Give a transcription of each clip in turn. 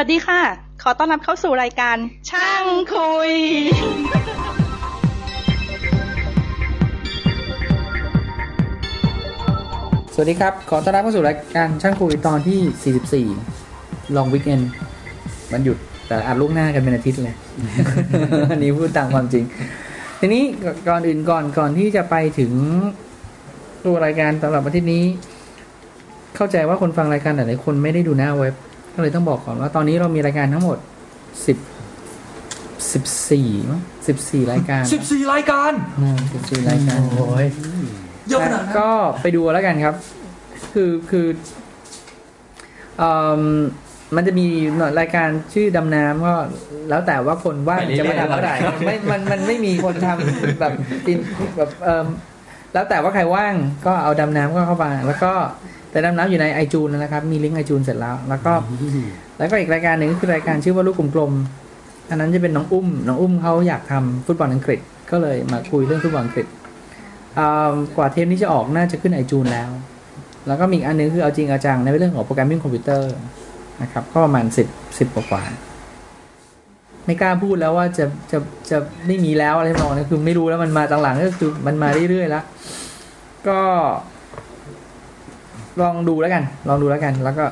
วัสดีค่ะ ขอต้อนรับเข้าสู่รายการ ช่างคุย สวัสดีครับ ขอต้อนรับเข้าสู่รายการช่างคุยตอนที่ 44 ลองวิกเอนวันหยุดแต่อัดล่วงหน้ากันเป็นอาทิตย์เลย อันนี้พูดตามความจริง ทีนี้ก่อนอื่นก่อนก่อนที่จะไปถึงตัวรายการสำหรับอาทิตย์นี้ เข้าใจว่าคนฟังรายการหลายๆคนไม่ได้ดูหน้าเว็บ ก็เลยต้องบอกก่อนว่าตอนนี้เรามีรายการทั้งหมด10 14มั้ง14รายการสิบสี่รายการอืม14รายการโอ้ยเยอะขนาดนั้นก็ไปดูแล้วกันครับ คือคือเอ่อมันจะมีรายการชื่อดำน้ำก็แล้วแต่ว่าคนว่างจะมาทำเท่าไหร่ไม่มันมันไม่มีคนทำแบบอินแบบเอ่อแล้วแต่ว่าใครว่างก็เอาดำน้ำก็เข้ามาแล้วก็ แต่ดำน้ำอยู่ในไอจูนนะครับ มีลิงก์ไอจูนเสร็จแล้ว แล้วก็ แล้วก็อีกรายการหนึ่งก็คือรายการชื่อว่าลูกกลมๆอันนั้นจะเป็นน้องอุ้ม น้องอุ้มเขาอยากทำฟุตบอลอังกฤษ ก็เลยมาคุยเรื่องฟุตบอลอังกฤษอ่ากว่าเทปนี้จะออกน่าจะขึ้นไอจูนแล้ว แล้วก็มีอีกอันหนึ่งคือเอาจริงเอาจังในเรื่องของ programming คอมพิวเตอร์นะครับ ก็ประมาณสิบสิบกว่าๆไม่กล้าพูดแล้วว่าจะจะจะไม่มีแล้วอะไรทำนองนี้คือไม่รู้แล้วมันมาหลังๆก็คือมันมาเรื่อยๆแล้วก็ ลองดูแล้วกัน ลองดูแล้วกัน แล้วก็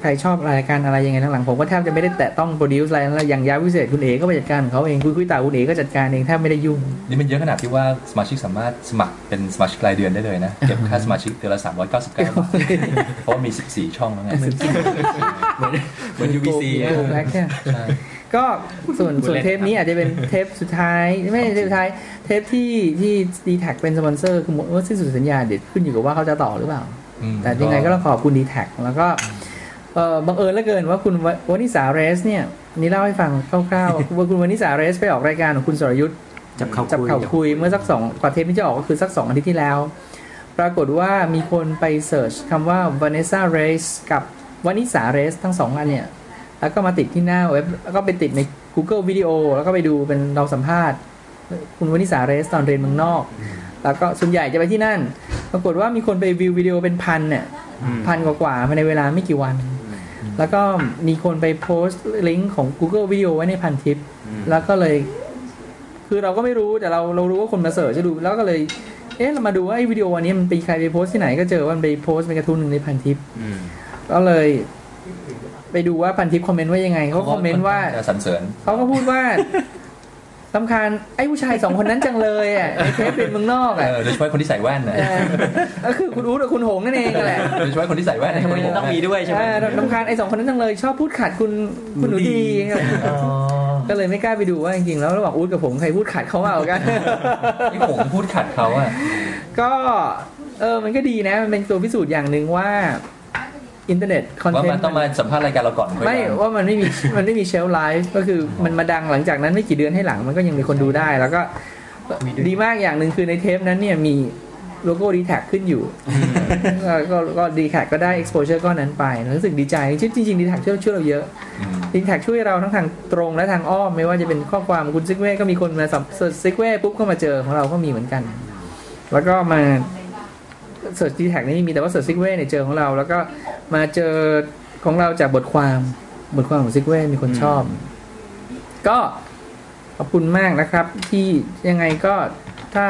ใครชอบรายการอะไรยังไงทั้งหลังผมก็แทบจะไม่ได้แตะต้องโปรดิวซ์อะไรแล้วอย่างยาวิเศษคุณเอก็ไปจัดการของเขาเองคุยคุยตาคุณเอก็จัดการเองแทบไม่ได้ยุ่งนี่มันเยอะขนาดที่ว่าสมาชิกสามารถสมัครเป็นสมาชิกรายเดือนได้เลยนะเก็บค่าสมาชิกเดือนละ399บาทเพราะว่ามี14ช่องแล้วไงเหมือนเหมือน UBC โกงแบ็คเนี่ยใช่ก็ส่วนพูดส่วนเล่นเทปนี้อาจจะเป็นเทปสุดท้าย ไม่ใช่เทปสุดท้าย เทปที่ที่ดีแท็เป็นสปอนเซอร์คือหมดว่าสิ้นสุดสัญญาเดี๋ยวขึ้นอยู่กับว่าเขาจะต่อหรือเปล่าอืม แต่ยังไงก็ต้องขอบคุณดีแท็แล้วก็เออบังเอิญเหลือเกินว่าคุณววนิสาเรสเนี่ยนี่เล่าให้ฟังคร่าวๆว่าคุณวนิสาเรสไปออกรายการของคุณสรยุทธ์จับเขาจับคุยเข่าคุยเมื่อสักสองกว่าเทปนี้จะออกก็คือสักสองอาทิตย์ที่แล้ว ปรากฏว่ามีคนไป search คำว่า Vanessa Race กับวานิสา Race ทั้งสองอันเนี่ย แล้วก็มาติดที่หน้าเว็บแล้วก็ไปติดใน Google วิดีโอแล้วก็ไปดูเป็นเราสัมภาษณ์ คุณวานิสา Race ตอนเรียนเมืองนอก แล้วก็ส่วนใหญ่จะไปที่นั่น ปรากฏว่ามีคนไปวิววิดีโอเป็นพันเนี่ยพันกว่าๆภายในเวลาไม่กี่วัน แล้วก็มีคนไปโพสต์ลิงก์ของ Google วิดีโอไว้ในพันทิป แล้วก็เลย คือเราก็ไม่รู้แต่เราเรารู้ว่าคนมาเสิร์ชจะดู แล้วก็เลย เอ๊ะเรามาดูว่าไอ้วิดีโออันนี้มันเป็นใครไปโพสต์ที่ไหนก็เจอว่ามันไปโพสต์เป็นกระทู้หนึ่งในพันทิปก็เลยไปดูว่าพันทิปคอมเมนต์ว่ายังไงเขาคอมเมนต์ว่าจะสรรเสริญเขาก็พูดว่า สำคัญไอ้ผู้ชายสองคนนั้นจังเลยอะในเทปเป็นเมืองนอกเออะอโดยเฉพาะคนที่ใส่แว่นนะเออก็คือคุณอู๊ดกับคุณหงนั่นเองแหละโดยเฉพาะคนที่ใส่แว่นนะคนที่ต้องมีด้วยใช่ไหมอ่าสำคัญไอ้สองคนนั้นจังเลย ชอบพูดขัดคุณคุณหนูดีอ๋อก็เลยไม่กล้าไปดูว่าจริงๆแล้วระหว่างอู๊ดกับผมใครพูดขัดเขามากกว่ากันที่ผมพูดขัดเขาอะก็เออมันก็ดีนะมันเป็นตัวพิสูจน์อย่างหนึ่งว่า อินเทอร์เน็ต content ว่ามันต้องมาสัมภาษณ์รายการเราก่อนค่อยไม่ดังว่ามันไม่มีมันไม่มี shelf life ก็คือมันมาดังหลังจากนั้นไม่กี่เดือนให้หลังมันก็ยังมีคนดูได้ แล้วก็ดีมากอย่างหนึ่งคือในเทปนั้นเนี่ยมีโลโก้ดีแทคขึ้นอยู่ ก็ก็ก็ดีแทคก็ได้ exposure ก้อนนั้นไปรู้สึกดีใจจริงจริงดีแทคช่วยช่วยเราเยอะอืมดีแทคช่วยเราทั้งทางตรงและทางอ้อม ไม่ว่าจะเป็นข้อความคุณซิกเว่ก็มีคนมา search ซิกเว่ปุ๊บเข้ามาเจอของเราก็มีเหมือนกัน แล้วก็มา search ดีแทคนี่มีแต่ว่า search ซิกเว่เนี่ยเจอของเรา แล้วก็มาเจอของเราจากบทความบทความของซิกเว่มีคนชอบ ก็ขอบคุณมากนะครับ ที่ยังไงก็ถ้า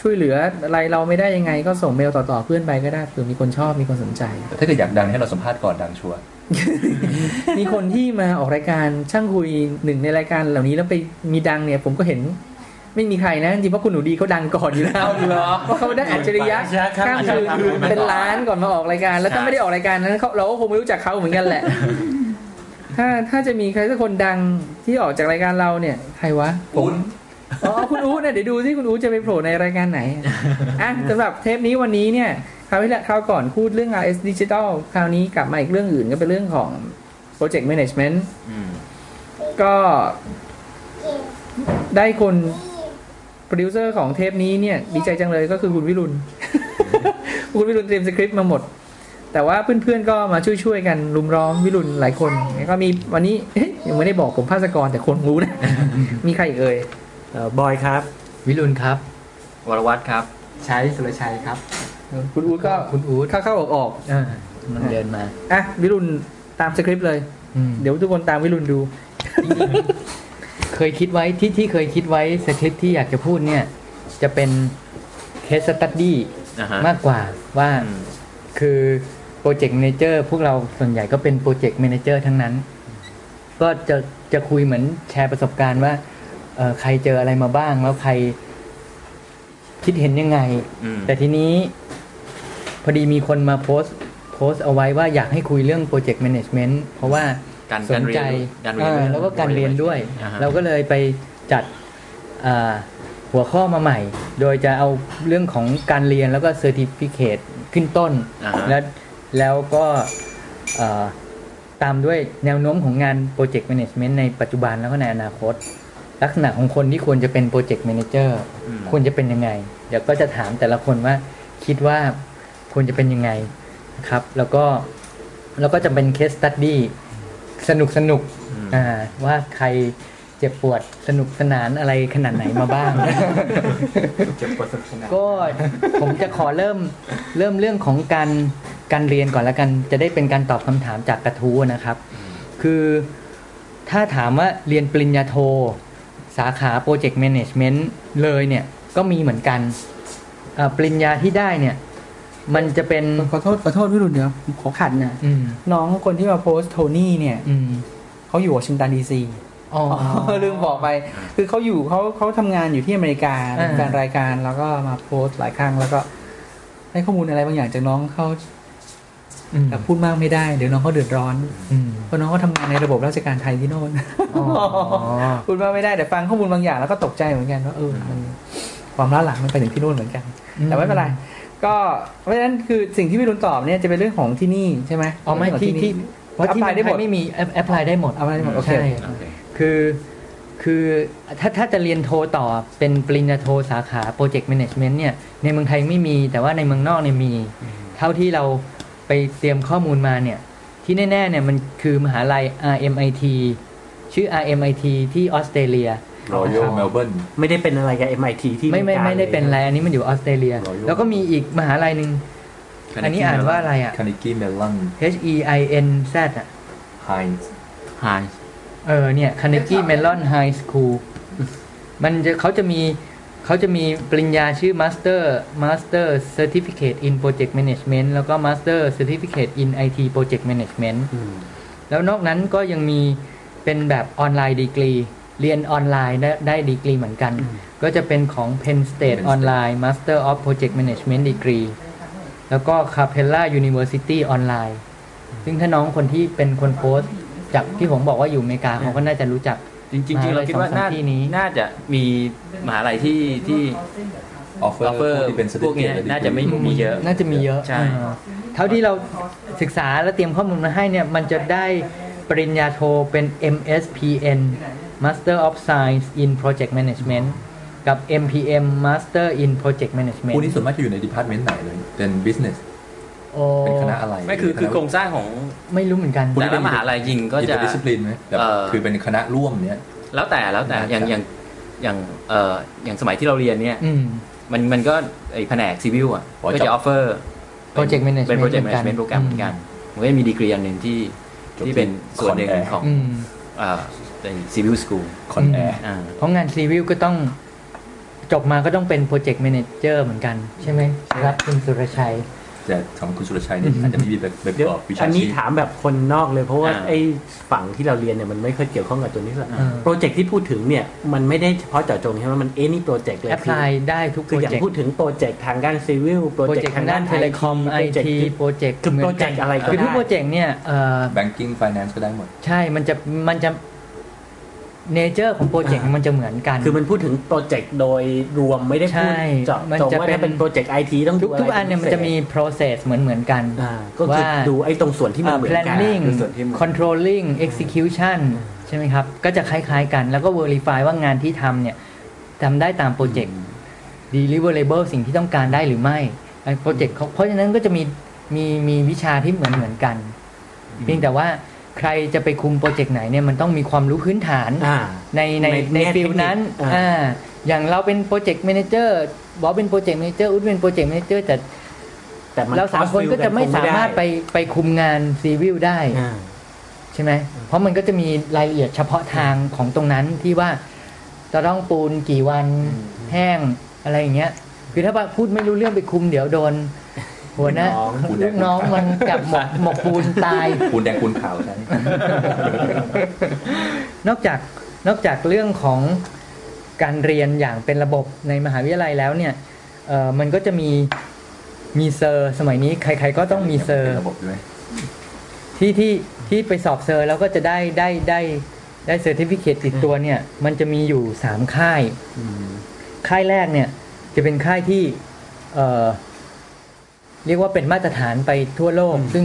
ช่วยเหลืออะไรเราไม่ได้ยังไงก็ส่งเมลต่อๆเพื่อนไปก็ได้เผื่อมีคนชอบมีคนสนใจ แต่ถ้าเกิดอยากดังให้เราสัมภาษณ์ก่อนดังชัวร์มีคนที่มาออกรายการช่างคุยหนึ่งในรายการเหล่านี้แล้วไปมีดังเนี่ย ผมก็เห็น ไม่มีใครนะจริงๆเพราะคุณหนูดีเขาดังก่อนอยู่แล้วเพราะเขาได้อัจฉริยะข้ามคืนเป็นล้านก่อนมาออกรายการ แล้วถ้าไม่ได้ออกรายการนั้นเขาเราก็คงไม่รู้จักเขาเหมือนกันแหละ ถ้าถ้าจะมีใครสักคนดังที่ออกจากรายการเราเนี่ยใครวะผมอ๋อคุณอู๊ดเนี่ยเดี๋ยวดูสิคุณอู๊ดจะไปโผล่ในรายการไหนอะสำหรับเทปนี้วันนี้เนี่ยคราวที่แล้วคราวก่อนพูดเรื่อง RS Digital คราวนี้กลับมาอีกเรื่องอื่นก็เป็นเรื่องของ Project Management ก็ได้คน โปรดิวเซอร์ของเทปนี้เนี่ยดีใจจังเลยก็คือคุณวิรุณ คุณวิรุณเตรียมสคริปต์มาหมด แต่ว่าเพื่อนๆก็มาช่วยๆกันรุมร้อมวิรุณหลายคนแล้วก็มีวันนี้เอ๊ะยังไม่ได้บอกผมภาสกรแต่คนรู้นะ มีใครอีกเอ่ยเอ่อบอยครับ วิรุณครับ วรวัตรครับใช้สุรชัยครับ คุณอู๊ดก็คุณอู๊ดเข้าๆออกอ่ามันเดินมาๆอะวิรุณตามสคริปต์เลยอืมเดี๋ยวทุกคนตามวิรุณดู เคยคิดไว้ที่ที่เคยคิดไว้สคริปต์ที่อยากจะพูดเนี่ย จะเป็นเคสสตัดดี้อ่าฮะมากกว่าว่าอืมคือโปรเจกต์ a ม a เจอร์พวกเราส่วนใหญ่ก็เป็นโปรเจกต์ a ม a เจอร์ทั้งนั้น ก็จะจะคุยเหมือนแชร์ประสบการณ์ว่าเอ่อใครเจออะไรมาบ้าง แล้วใครคิดเห็นยังไงอืมแต่ทีนี้พอดีมีคนมาโพสต์โพสต์เอาไว้ว่าอยากให้คุยเรื่อง project management เพราะว่า การสการนเรีใจยนการเรียนเออแล้วก็การเรียนด้วยอ่าฮะเราก็เลยไปจัดอ่าหัวข้อมาใหม่ โดยจะเอาเรื่องของการเรียนแล้วก็ certificate ขึ้นต้นอ่าฮะแล้วแล้วก็เอ่อตามด้วยแนวโน้มของงาน project management ในปัจจุบันแล้วก็ในอนาคต ลักษณะของคนที่ควรจะเป็น project manager อืมควรจะเป็นยังไง เดี๋ยวก็จะถามแต่ละคนว่าคิดว่าควรจะเป็นยังไงนะครับ แล้วก็แล้วก็จะเป็น case study สนุกสนุกอืมอ่าว่าใครเจ็บปวดสนุกสนานอะไรขนาดไหนมาบ้าง เจ็บปวดสุดขนาดก็ผมจะขอเริ่มเริ่มเรื่องของการการเรียนก่อนแล้วกัน จะได้เป็นการตอบคำถามจากกระทู้นะครับ คือถ้าถามว่าเรียนปริญญาโท สาขาโปรเจกต์แมネจเมนต์เลยเนี่ยก็มีเหมือนกันอ่าปริญญาที่ได้เนี่ย มันจะเป็นขอโทษขอโทษวิรุณเดี๋ยวผมขอขัดนะอืมน้องคนที่มาโพสต์โทนี่เนี่ยอืมเขาอยู่วอชิงตันดีซีอ๋อลืมบอกไป คือเขาอยู่เขาเขาทำงานอยู่ที่อเมริกาอ่าเป็นแฟนรายการแล้วก็มาโพสต์หลายครั้งแล้วก็ให้ข้อมูลอะไรบางอย่างจากน้องเขาอืมแต่พูดมากไม่ได้เดี๋ยวน้องเขาเดือดร้อนอืมเพราะน้องเขาทำงานในระบบราชการไทยที่โน่นอ๋อพูดมากไม่ได้แต่ฟังข้อมูลบางอย่างแล้วก็ตกใจเหมือนกันว่าเออมันความล้าหลังมันไปถึงที่โน่นเหมือนกัน แต่ไม่เป็นไร ก็เพราะฉะนั้นคือสิ่งที่วิรุณตอบเนี่ยจะเป็นเรื่องของที่นี่ใช่ไหมอ๋อไม่ที่ที่ว่าที่ที่ apply ได้หมดไม่มีแอปพลายได้หมดเอาได้หมดโอเคใช่โอเคคือคือถ้าถ้าจะเรียนโทต่อเป็นปริญญาโทสาขาโปรเจกต์แมネจเมนต์เนี่ยในเมืองไทยไม่มีแต่ว่าในเมืองนอกเนี่ยมี เท่าที่เราไปเตรียมข้อมูลมาเนี่ย ที่แน่ๆเนี่ยมันคือมหาลัย RMIT ชื่อ RMIT ที่ออสเตรเลีย Royal Melbourne ไม่ได้เป็นอะไรกับ MIT ที่ไม่ไม่อเริกาไม่ได้เป็นอะไรอันนี้มันอยู่ออสเตรเลีย Royal แล้วก็มีอีกมหาลัยหนึ่งอันนี้อ่านว่าอะไรอะ Carnegie Mellon H E I N Z อะ Heinz ไฮเออเนี่ย Carnegie Mellon High School มันจะเขาจะมีเขาจะมีปริญญาชื่อ Master Master Certificate in Project Management แล้วก็ Master Certificate in IT Project Management อืมแล้วนอกนั้นก็ยังมีเป็นแบบ online degree เรียนออนไลน์ได้ได้ดีกรีเหมือนกัน ก็จะเป็นของ Penn State Penn ออนไลน์ Master of Project Management Degree แล้วก็ Capella University ออนไลน์ซึ่งถ้าน้องคนที่เป็นคนโพสต์จากที่ผมบอกว่าอยู่อเมริกาเขาก็น่าจะรู้จัก จริงๆจริงๆเราคิดว่าน่าสองสามที่นี้น่าจะมีมหาลัยที่ที่ Offer ออฟเฟอร์ที่เป็นพวกเนี้ย certificate น่าจะไม่มีเยอะ น่าจะมีเยอะใช่เออเท่าที่เราศึกษาและเตรียมข้อมูลมาให้เนี่ยมันจะได้ ปริญญาโทเป็น MSPN Master of Science in Project Management กับ MPM Master in Project Management พวกนี้ส่วนมากจะอยู่ใน department ไหนเลย เป็น business โอ้เป็นคณะอะไร ไม่คือคือโครงสร้างของไม่รู้เหมือนกันพวกแต่นี้เป็ละนมหาลัยจริงก็จะ interdiscipline ไหมแบบเอ่อคือเป็นคณะร่วมเนี้ยแล้วแต่แล้วแต่อย่างอย่างอย่างเอ่ออย่างสมัยที่เราเรียนเนี่ยอืมมันมันก็ไอแผนกซีวิลอะอ๋อก็จบจะออฟเฟอร์ Project Management เป็นโปรเจกต์เหแมมือนกันネจเมนต์โปรแกรมเหมือนกันมันก็จะมีดีกรีอันหนึ่งที่จบ ที่เป็นส่วนหนึ่ง Con Air ของอืมเอ่อซีวิลสคูลคอนแอร์อ่าเพราะงานซีวิลก็ต้องจบมาก็ต้องเป็นโปรเจกต์แมเนจเจอร์เหมือนกัน ใช่ไหมครับคุณสุรชัย แต่ของคุณสุรชัยเนี่ยอาจจะไม่มีแบบแบบเดี๋ยวประกอบวิชาอันนี้ชีพถามแบบคนนอกเลยเพราะว่าอ่าไอ้ฝั่งที่เราเรียนเนี่ยมันไม่เคยเกี่ยวข้องกับตัวนี้สักอ่าโปรเจกต์ที่พูดถึงเนี่ยมันไม่ได้เฉพาะเจาะจงใช่ไหมมันเอนี่โปรเจกต์เลยแอพพลายได้ทุกคือโปรอย่างเจกต์พูดถึงโปรเจกต์ทางด้านซีวิลโปรโปรเจเจกกต์ต์ทาทางงด้าด้านนไอเทเลคอมไอทีทีโปรเจกต์คือโปรเจกต์อะไรก็คือทุกได้โปรเจกต์เนี่ยเอ่อ banking finance ก็ได้หมด ใช่มันจะมันจะ เนเจอร์ของโปรเจกต์มันจะเหมือนกัน คือมันพูดถึงโปรเจกต์โดยรวมไม่ได้พูดใช่เจาะมันจงจะว่าเป็นถ้าเป็นโปรเจกต์ไอทีต้องทุดูกอะไรทุกอันเนี่ยมันจะมี process เหมือนเหมือนกันอ่าก็คือว่าดูไอ้ตรงส่วนที่มันอ่าเหมือนกัน planning คือส่วนที่มัน controlling execution ใช่ไหมครับ ก็จะคล้ายๆกัน แล้วก็ verify ว่างานที่ทำเนี่ยทำได้ตามโปรเจกต์ deliverable สิ่งที่ต้องการได้หรือไม่โปรเจกต์เพราะฉะนั้นก็จะมีมีมีวิชาที่เหมือนเหมือนกัน เพียงแต่ว่า ใครจะไปคุมโปรเจกต์ไหนเนี่ยมันต้องมีความรู้พื้นฐานอ่าในในในในแง่ฟิลเทคนิคนั้นอ่าอ่าอย่างเราเป็น project manager บอสเป็น project manager อู๊ดเป็น project manager แต่แต่มันเราสามคนก็จะไม่สามารถไปไปคุมงานซีวิลได้อ่าใช่ช่ไหมเพราะมันก็จะมีรายละเอียดเฉพาะทางของตรงนั้นที่ว่าจะต้องปูนกี่วันแห้งอะไรอย่างเงี้ย คือถ้าว่าพูดไม่รู้เรื่องไปคุมเดี๋ยวโดน หัวหน้าลูกน้องลูกน้องมันจับหมกหมกปูนตายปูนแดงปูนขาวใช่นอกจากนอกจากเรื่องของการเรียนอย่างเป็นระบบในมหาวิทยาลัยแล้วเนี่ยเอ่อมันก็จะมีมี cert สมัยนี้ใคร ๆ ก็ต้องมี cert ระบบด้วยที่ที่ที่ไปสอบ cert แล้วก็จะได้ได้ได้ได้ certificate ติดตัวเนี่ย มันจะมีอยู่สามค่ายค่ายแรกเนี่ย จะเป็นค่ายที่ เอ่อเรียกว่าเป็นมาตรฐานไปทั่วโลก ซึ่ง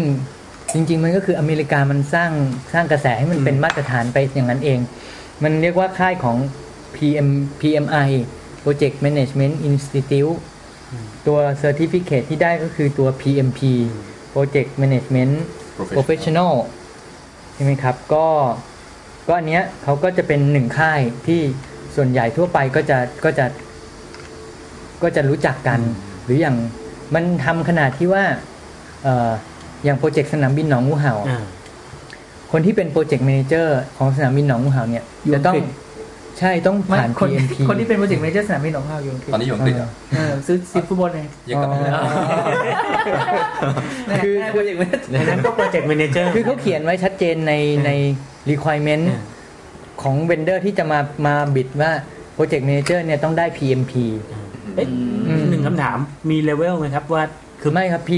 จริง ๆ มันก็คืออเมริกามันสร้างสร้างกระแสให้มันเป็นมาตรฐานไปอย่างนั้นเอง มันเรียกว่าค่ายของ PM PMI Project Management Institute ตัว Certificate ที่ได้ก็คือตัว PMP Project Management Professional ใช่ไหมครับ ก็ก็อันเนี้ยเขาก็จะเป็นหนึ่งค่ายที่ส่วนใหญ่ทั่วไปก็จะก็จะ ก็จะรู้จักกัน หรืออย่าง มันทำขนาดที่ว่าเอ่ออย่างโปรเจกต์สนามบินหนองงูเห่าอ่าคนที่เป็นโปรเจกต์ a ม a เจอร์ของสนามบินหนองงูเห่าเนี่ยอยู่จะต้องอังกฤษใช่ต้องผ่านคน PMP คนที่เป็น project manager สนามบินของเราอยู่ตอนนี้อยู่อังกฤษเหรอเออซื้อซีฟุตบอลเองยังกลับมาไม่ได้คือ project manager ดังนั้นก็ project manager คือเขาเขียนไว้ชัดเจนในใน requirement อ่าของ vendor ที่จะมามา bid ว่าโปรเจกต์ a ม a เจอร์เนี่ยต้องได้ PMP เอ๊ะอืมหนึ่ งคำถามมีเลเวลไหมครับว่าคือไม่ครับ P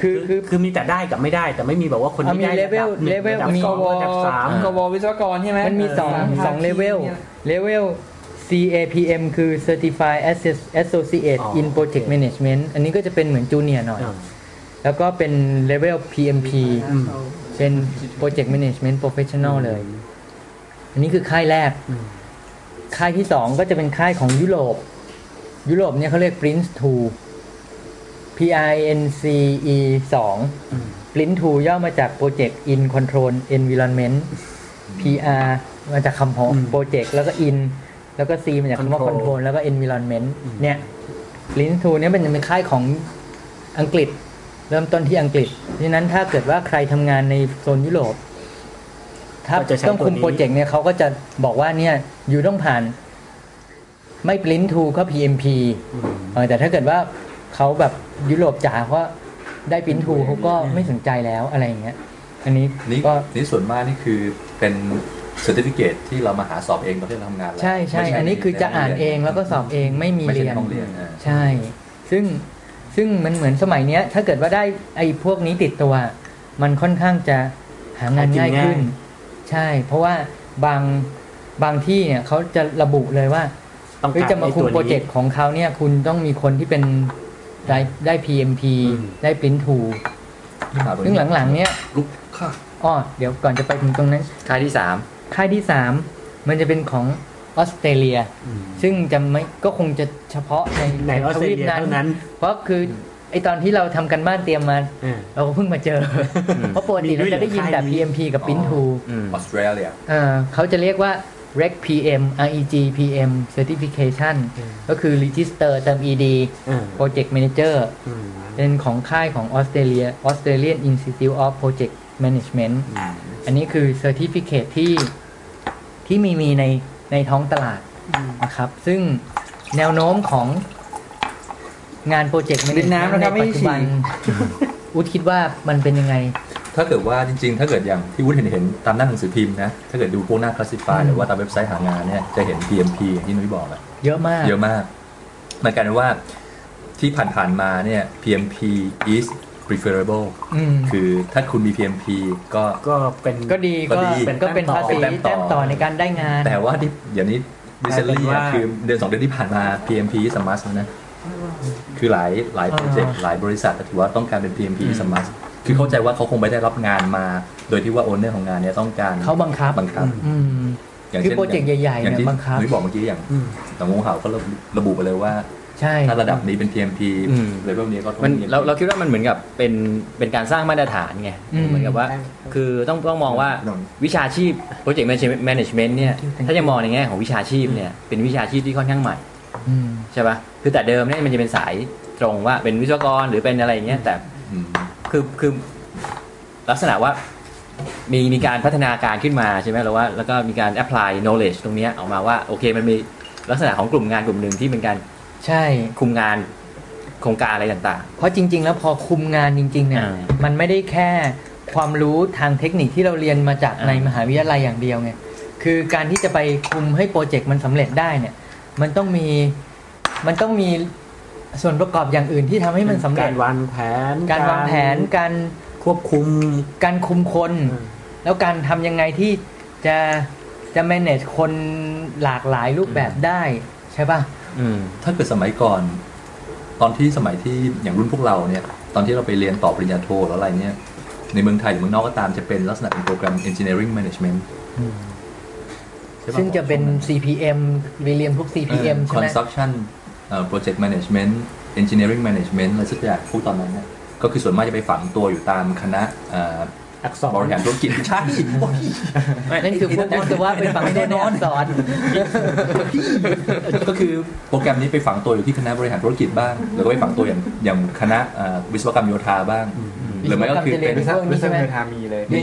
คือคือคือคือมีแต่ได้กับไม่ได้แต่ไม่มีแบบว่าคนเอาที่มีได้ level ระดับหนึ่ง level ระดับมีสองระดับสามกววิศวกรใช่ไหมมันมีสองสองเลเวลเลเวล CAPM คือ Certified Assess- Associate อ๋อ in Project Management อันนี้ก็จะเป็นเหมือน junior หน่อยอ่าแล้วก็เป็นเลเวล PMP อืมเป็น Project Management Professional เลย อันนี้คือค่ายแรกอืมค่ายที่สองก็จะเป็นค่ายของยุโรป ยุโรปเนี่ยเขาเรียก Prince 2 P I N C E 2 Prince 2 ย่อมาจาก Project in Control Environment PR มาจากคำของอืม Project แล้วก็ in แล้วก็ C มาจากคำว่า Control Control แล้วก็ Environment เนี่ย Prince 2 เนี่ยมันจะเป็นค่ายของอังกฤษ เริ่มต้นที่อังกฤษเพราะฉะนั้นถ้าเกิดว่าใครทำงานในโซนยุโรปถ้าก็จะใช้ต้องคุมตัวนี้โปรเจกต์เนี่ยเขาก็จะบอกว่าเนี่ยอยู่ต้องผ่าน ไม่ปริ้นทูก็ PMP อืมเออแต่ถ้าเกิดว่าเขาแบบยุโรปจ๋าเพราะได้ปริ้นทูเขาก็ไม่สนใจแล้วอะไรอย่างเงี้ยอันนี้นี่ก็นี่ส่วนมากนี่คือเป็นเซอร์ติฟิเคที่เรามาหาสอบเองตอนที่เราทำงานแล้วใช่ใช่ไม่อันนี้คือจะอ่านเองแล้วก็สอบเองไม่มีไม่ใช่เรียในนห้องเรียนอ่าใช่ ซึ่งซึ่งมันเหมือนสมัยเนี้ย ถ้าเกิดว่าได้ไอ้พวกนี้ติดตัว มันค่อนข้างจะหางานหากินง่ายขึ้นง่ใช่ เพราะว่าบางบางที่เนี่ยเขาจะระบุเลยว่า ต้องเฮ้ยการจะมาคุมไอ้ตัวนี้โปรเจกต์ของเขาเนี่ย คุณต้องมีคนที่เป็นได้ได้ PMP อืมได้ปริ้นทูซึ่งหลังๆ เนี่ยลุกค่ะอ้อเดี๋ยวก่อนจะไปถึงตรงนั้น ค่ายที่สามค่ายที่สามมันจะเป็นของออสเตรเลียอืมซึ่งจะไม่ก็คงจะเฉพาะในในออสเตรเลียทวีปเท่านั้น เพราะคือไอตอนที่เราทำกันบ้านเตรียมมาอ่าเราก็เพิ่งมาเจออเพราะปกติเราจะได้ยินแต่มีด้วยเหรอ PMP กับ Pin อ๋อ2อืมออสเตรเลียเอ่อเขาจะเรียกว่า Reg PM REG PM Certification อืมก็คือ Register เติม ED อ่า Project Manager อืมเป็นของค่ายของออสเตรเลีย Australian Institute of Project Management อืมอันนี้คือ Certificate ที่ที่มีมีในในท้องตลาดนะครับ ซึ่งแนวโน้มของงานโปรเจกต์เป็นน้ำนะครับในไม่ปัจใช่จุบันอุดคิดว่ามันเป็นยังไง ถ้าเกิดว่าจริง ๆ ถ้าเกิดอย่างที่วุฒิเห็นเห็นตามหน้าหนังสือพิมพ์นะ ถ้าเกิดดูพวกหน้าคลาสสิฟายอืมหรือว่าตามเว็บไซต์หางานเนี่ยจะเห็น PMP อย่างที่นุ้ยบอกอะเยอะมาก เยอะมากหมายกันว่าที่ผ่านๆมาเนี่ย PMP is preferable อืมคือถ้าคุณมี PMP ก็ก็เป็นก็ดีก็ก็ดีเป็นก็เป็นเป็นภาษีแต้มต่อแต้มต่อในการได้งาน แต่ว่าที่เดี๋ยวนี้ recently กลายเป็นว่าอะคือเดือนสองเดือนที่ผ่านมา PMP is a must แล้วนะคือหลายหลายโปรเจกต์หลายบริษัทถือว่าต้องการเป็น PMP is a must คือเข้าใจว่าเขาคงไม่ได้รับงานมา โดยที่ว่า owner ของงานเนี่ยต้องการเขาบังคับบังคับอืมอย่างคือเช่นโปรเจกต์ใหญ่ๆอย่างเนี่ยที่บังคับนุ้ยบอกเมื่อกี้อย่างอืมหนองงูเห่าก็ระบุระบุไปเลยว่าใช่ถ้าระดับนี้เป็น PMP อืมเลเวลนี้ก็ต้องมัน PMP เราเราคิดว่ามันเหมือนกับเป็นเป็นการสร้างมาตรฐานไงอืมเหมือนกับว่า คือต้องต้องมองว่าวิชาชีพ Project Management เนี่ยถ้าจะมองในแง่ของวิชาชีพเนี่ยเป็นวิชาชีพที่ค่อนข้างใหม่อืมใช่ปะคือแต่เดิมเนี่ยมันจะเป็นสายตรงว่าเป็นวิศวกรหรือเป็นอะไรอย่างเงี้ยแต่อืม คือคือลักษณะว่ามีมีการพัฒนาการขึ้นมาใช่ไหมแล้วว่าแล้วก็มีการ apply knowledge ตรงเนี้ยออกมาว่าโอเคมันมีลักษณะของกลุ่มงานกลุ่มหนึ่งที่เป็นการใช่คุมงานโครงการอะไรต่างเพราะจริง ๆ แล้วพอคุมงานจริง ๆ เนี่ยอ่ามันไม่ได้แค่ความรู้ทางเทคนิคที่เราเรียนมาจากอ่าในมหาวิทยาลัยอย่างเดียวไงคือการที่จะไปคุมให้โปรเจกต์มันสำเร็จได้เนี่ย มันต้องมีมันต้องมี ส่วนประกอบอย่างอื่นที่ทำให้มันสำเร็กาจรวางแผน การวางแผนการควบคุม การคุมคนอืมแล้วการทำยังไงที่จะจะ manage คนหลากหลายรูปแบบได้ใช่ป่ะๆอืมถ้าเกิดสมัยก่อน ตอนที่สมัยที่อย่างรุ่นพวกเราเนี่ย ตอนที่เราไปเรียนต่อปริญญาโทแล้วอะไรเนี่ย ในเมืองไทยหรือเมืองนอกก็ตามจะเป็นลักษณะเป็นโปรแกรม engineering management ใช่ปซึ่งจะเป็น CPM ไปเรียนพวก CPM เออใช่ไหม construction เอ่อ project management engineering management อะไรสักอย่างพวกตอนนั้นเนี่ยก็คือส่วนมากจะไปฝังตัวอยู่ตามคณะเอ่ออักษรบริหารธุรกิจใช่โอ้ยนั่นคือพวกวิศวะเป็นฝั่งที่แน่นอนสอนก็คือโปรแกรมนี้ไปฝังตัวอยู่ที่คณะบริหารธุรกิจบ้าง หรือก็ไปฝังตัวอย่างอย่างคณะเอ่อวิศวกรรมโยธาบ้าง หรือไม่ก็คือเป็นวิศวกรรมจะเรียนวิศวกรรมทามีเลยมี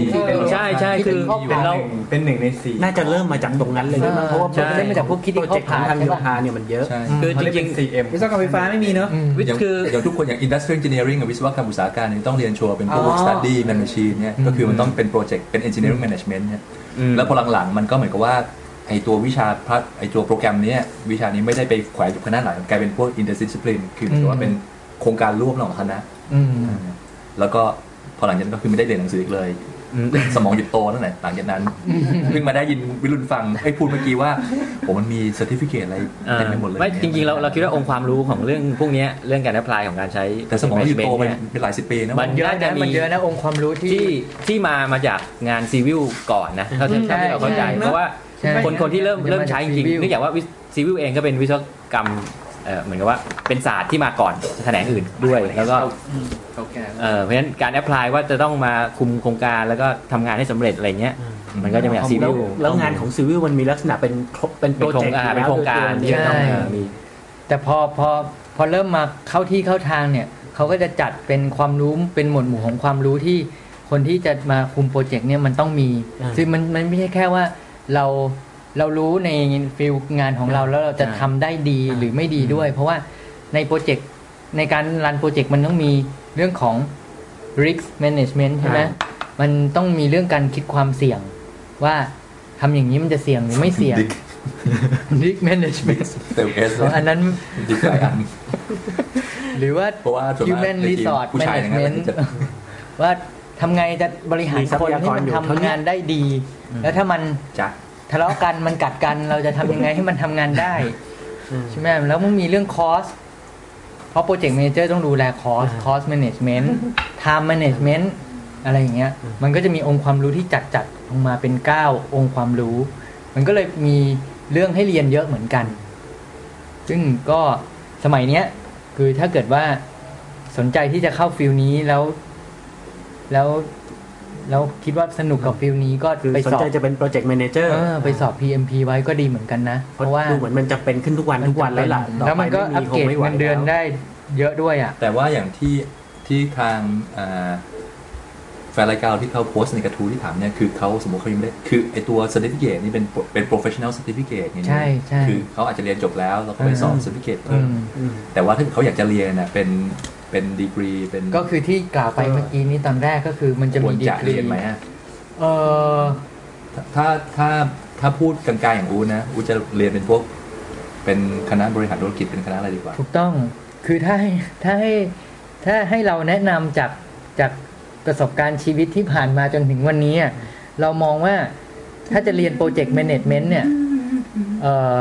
ใช่ใช่คือเป็เป็นนหเรานึ่งเป็นหนึ่งในสี่น่าจะเริ่มมาจากตรงนั้นเลยด้วยมั้งเพราะว่าใช่โปรเจกต์มาจากพวกคิดที่โปรเจกต์ของเขาผ่านทางใช่โยปะธาเนี่ยมันเยอะใช่คือจริง 4M วิศวกรรมไฟฟ้าไม่มีเนอะอืมๆวิอย่างคืออย่างทุกคนอย่าง industrial engineering กับวิศวกรรมอุตสาหการเนี่ยต้องเรียนชัวร์เป็นพวกอ๋อ work study man machine เนี่ยก็คือมันต้องเป็นโปรเจกต์เป็น engineering management เนี่ยอืมแล้วพอหลังๆมันก็เหมือนกับว่าไอตัววิชาพระไอตัวโปรแกรมเนี้ยวิชานี้ไม่ได้ไปแขวนอยู่คณะไหนกลายเป็นพวก interdiscipline คือเหมือนกับว่าเป็นโครงการร่วมระหว่างคณะอืม แล้วก็พอหลังจากนั้นก็คือไม่ได้เรียนหนังสืออีกเลยอืมสมองหยุดโตตั้งแต่หลังจากนั้นเพิ่งมาได้ยินวิรุณฟังไอ้พูดเมื่อกี้ว่าผมมันมี certificate อะไรอ่าเต็มไปหมดเลยไม่จริงๆเราเราคิดว่าองค์ความรู้ของเรื่องพวกเนี้ยเรื่องการ apply ของการใช้แต่สมองหยุดโตไปเนี่ยเป็นหลายสิบปีนะมันเยอะน่าจะนะมีมันเยอะนะองค์ความรู้ที่ที่ที่มามาจากงาน civil ก่อนนะเท่าที่ใช่เท่าที่เราเข้าใจใช่เพราะว่าใช่คนคนที่เริ่มมันจะเริ่มใช้จริงมาจาก civil ๆเนื่องจากว่า civil เองก็เป็นวิศวกรรม เอ่อเหมือนกับว่าเป็นศาสตร์ที่มาก่อนแขนงอื่นด้วย แล้วก็โอเคเอ่อเพราะฉะนั้นการ apply ว่าจะต้องมาคุมโครงการแล้วก็ทำงานให้สำเร็จอะไรเงี้ยมันก็จะมาจาก civil แล้วแล้วงานของ civil มันมีลักษณะเป็นครบเป็นโปเป็นโครงอ่าเป็นโครงการที่ที่จะต้องใช่เอ่อมีแต่พอพอพอเริ่มมาเข้าที่เข้าทางเนี่ยเขาก็จะจัดเป็นความรู้เป็นหมวดหมู่ของความรู้ที่คนที่จะมาคุมโปรเจกต์เนี่ยมันต้องมีคือมันมันไม่ใช่แค่ว่าเรา เรารู้ใน field งานของเราแล้วเราจะทำได้ดีหรือไม่ดีด้วย เพราะว่าในโปรเจกต์ในการ run โปรเจกต์มันต้องมีเรื่องของ risk management ใช่ไหมมันต้องมีเรื่องการคิดความเสี่ยง ว่าทำอย่างนี้มันจะเสี่ยงหรือไม่เสี่ยงดิ๊ก risk management เต็มเอสอ๋ออันนั้นดิ๊กหลายอันหรือว่าเพราะว่าส่วนมาก human ในทีม resource ผู้ชายอย่างนั้น management จะว่าทำไงจะบริหารมีทรัคนพยากให้รมันอยู่เท่าทำนี้งานได้ดี แล้วถ้ามันจัก ทะเลาะกันมันกัดกันเราจะทำยังไงให้มันทำงานได้ใช่ไหมแล้วมันมีเรื่องคอสเพราะโปรเจกต์ a ม a เจอร์ต้องดูแลคอสคอสแมネจเมนต์ไทม์แมネจเมนต์อะไรอย่างเงี้ย มันก็จะมีองค์ความรู้ที่จัดจัดลงมาเป็นเก้าองค์ความรู้ มันก็เลยมีเรื่องให้เรียนเยอะเหมือนกัน ซึ่งก็สมัยเนี้ย คือถ้าเกิดว่าสนใจที่จะเข้า field นี้แล้ว แล้ว แล้วคิดว่าสนุกกับ field นี้ก็คือไปสอบสนใจจะเป็น project manager เออไปสอบ PMP ไว้ก็ดีเหมือนกันนะ เพราะว่าเพราะว่าดูเหมือนมันจะเป็นขึ้นทุกวันทุกวันแล้วล่ะต่อแล้วมันก็ไปอัปเกรดคงไม่ไหวเงินเดือนแล้วได้เยอะด้วยอะแต่ว่าอย่างที่ที่ทางอ่าแฟนรายการเราที่เขาโพสต์ในกระทู้ที่ถามเนี่ยคือเขาสมมติเขายังไม่ได้คือไอตัว certificate นี่เป็นเป็น professional certificate อย่างเงี้ยใช่ใช่คือเขาอาจจะเรียนจบแล้วแล้วก็ไปสอบอืม certificate อืเพิ่มมอืมแต่ว่าถ้าเขาอยากจะเรียนน่ะเป็น เป็นดีกรีเป็นก็คือที่กล่าวไปเมื่อกี้นี้ตอนแรกก็คือมันจะควมีรดีจะกรีเรียนไหมอะเออถ้าถ้าถ้าพูดกลางๆอย่างอูนะอูจะเรียนเป็นพวก เป็นคณะบริหารธุรกิจเป็นคณะอะไรดีกว่า ถูกต้องคือถ้าให้ถ้าให้ถ้าให้เราแนะนำจากจากประสบการณ์ชีวิตที่ผ่านมาจนถึงวันนี้อะเรามองว่าถ้าจะเรียน project management เนี่ยเออ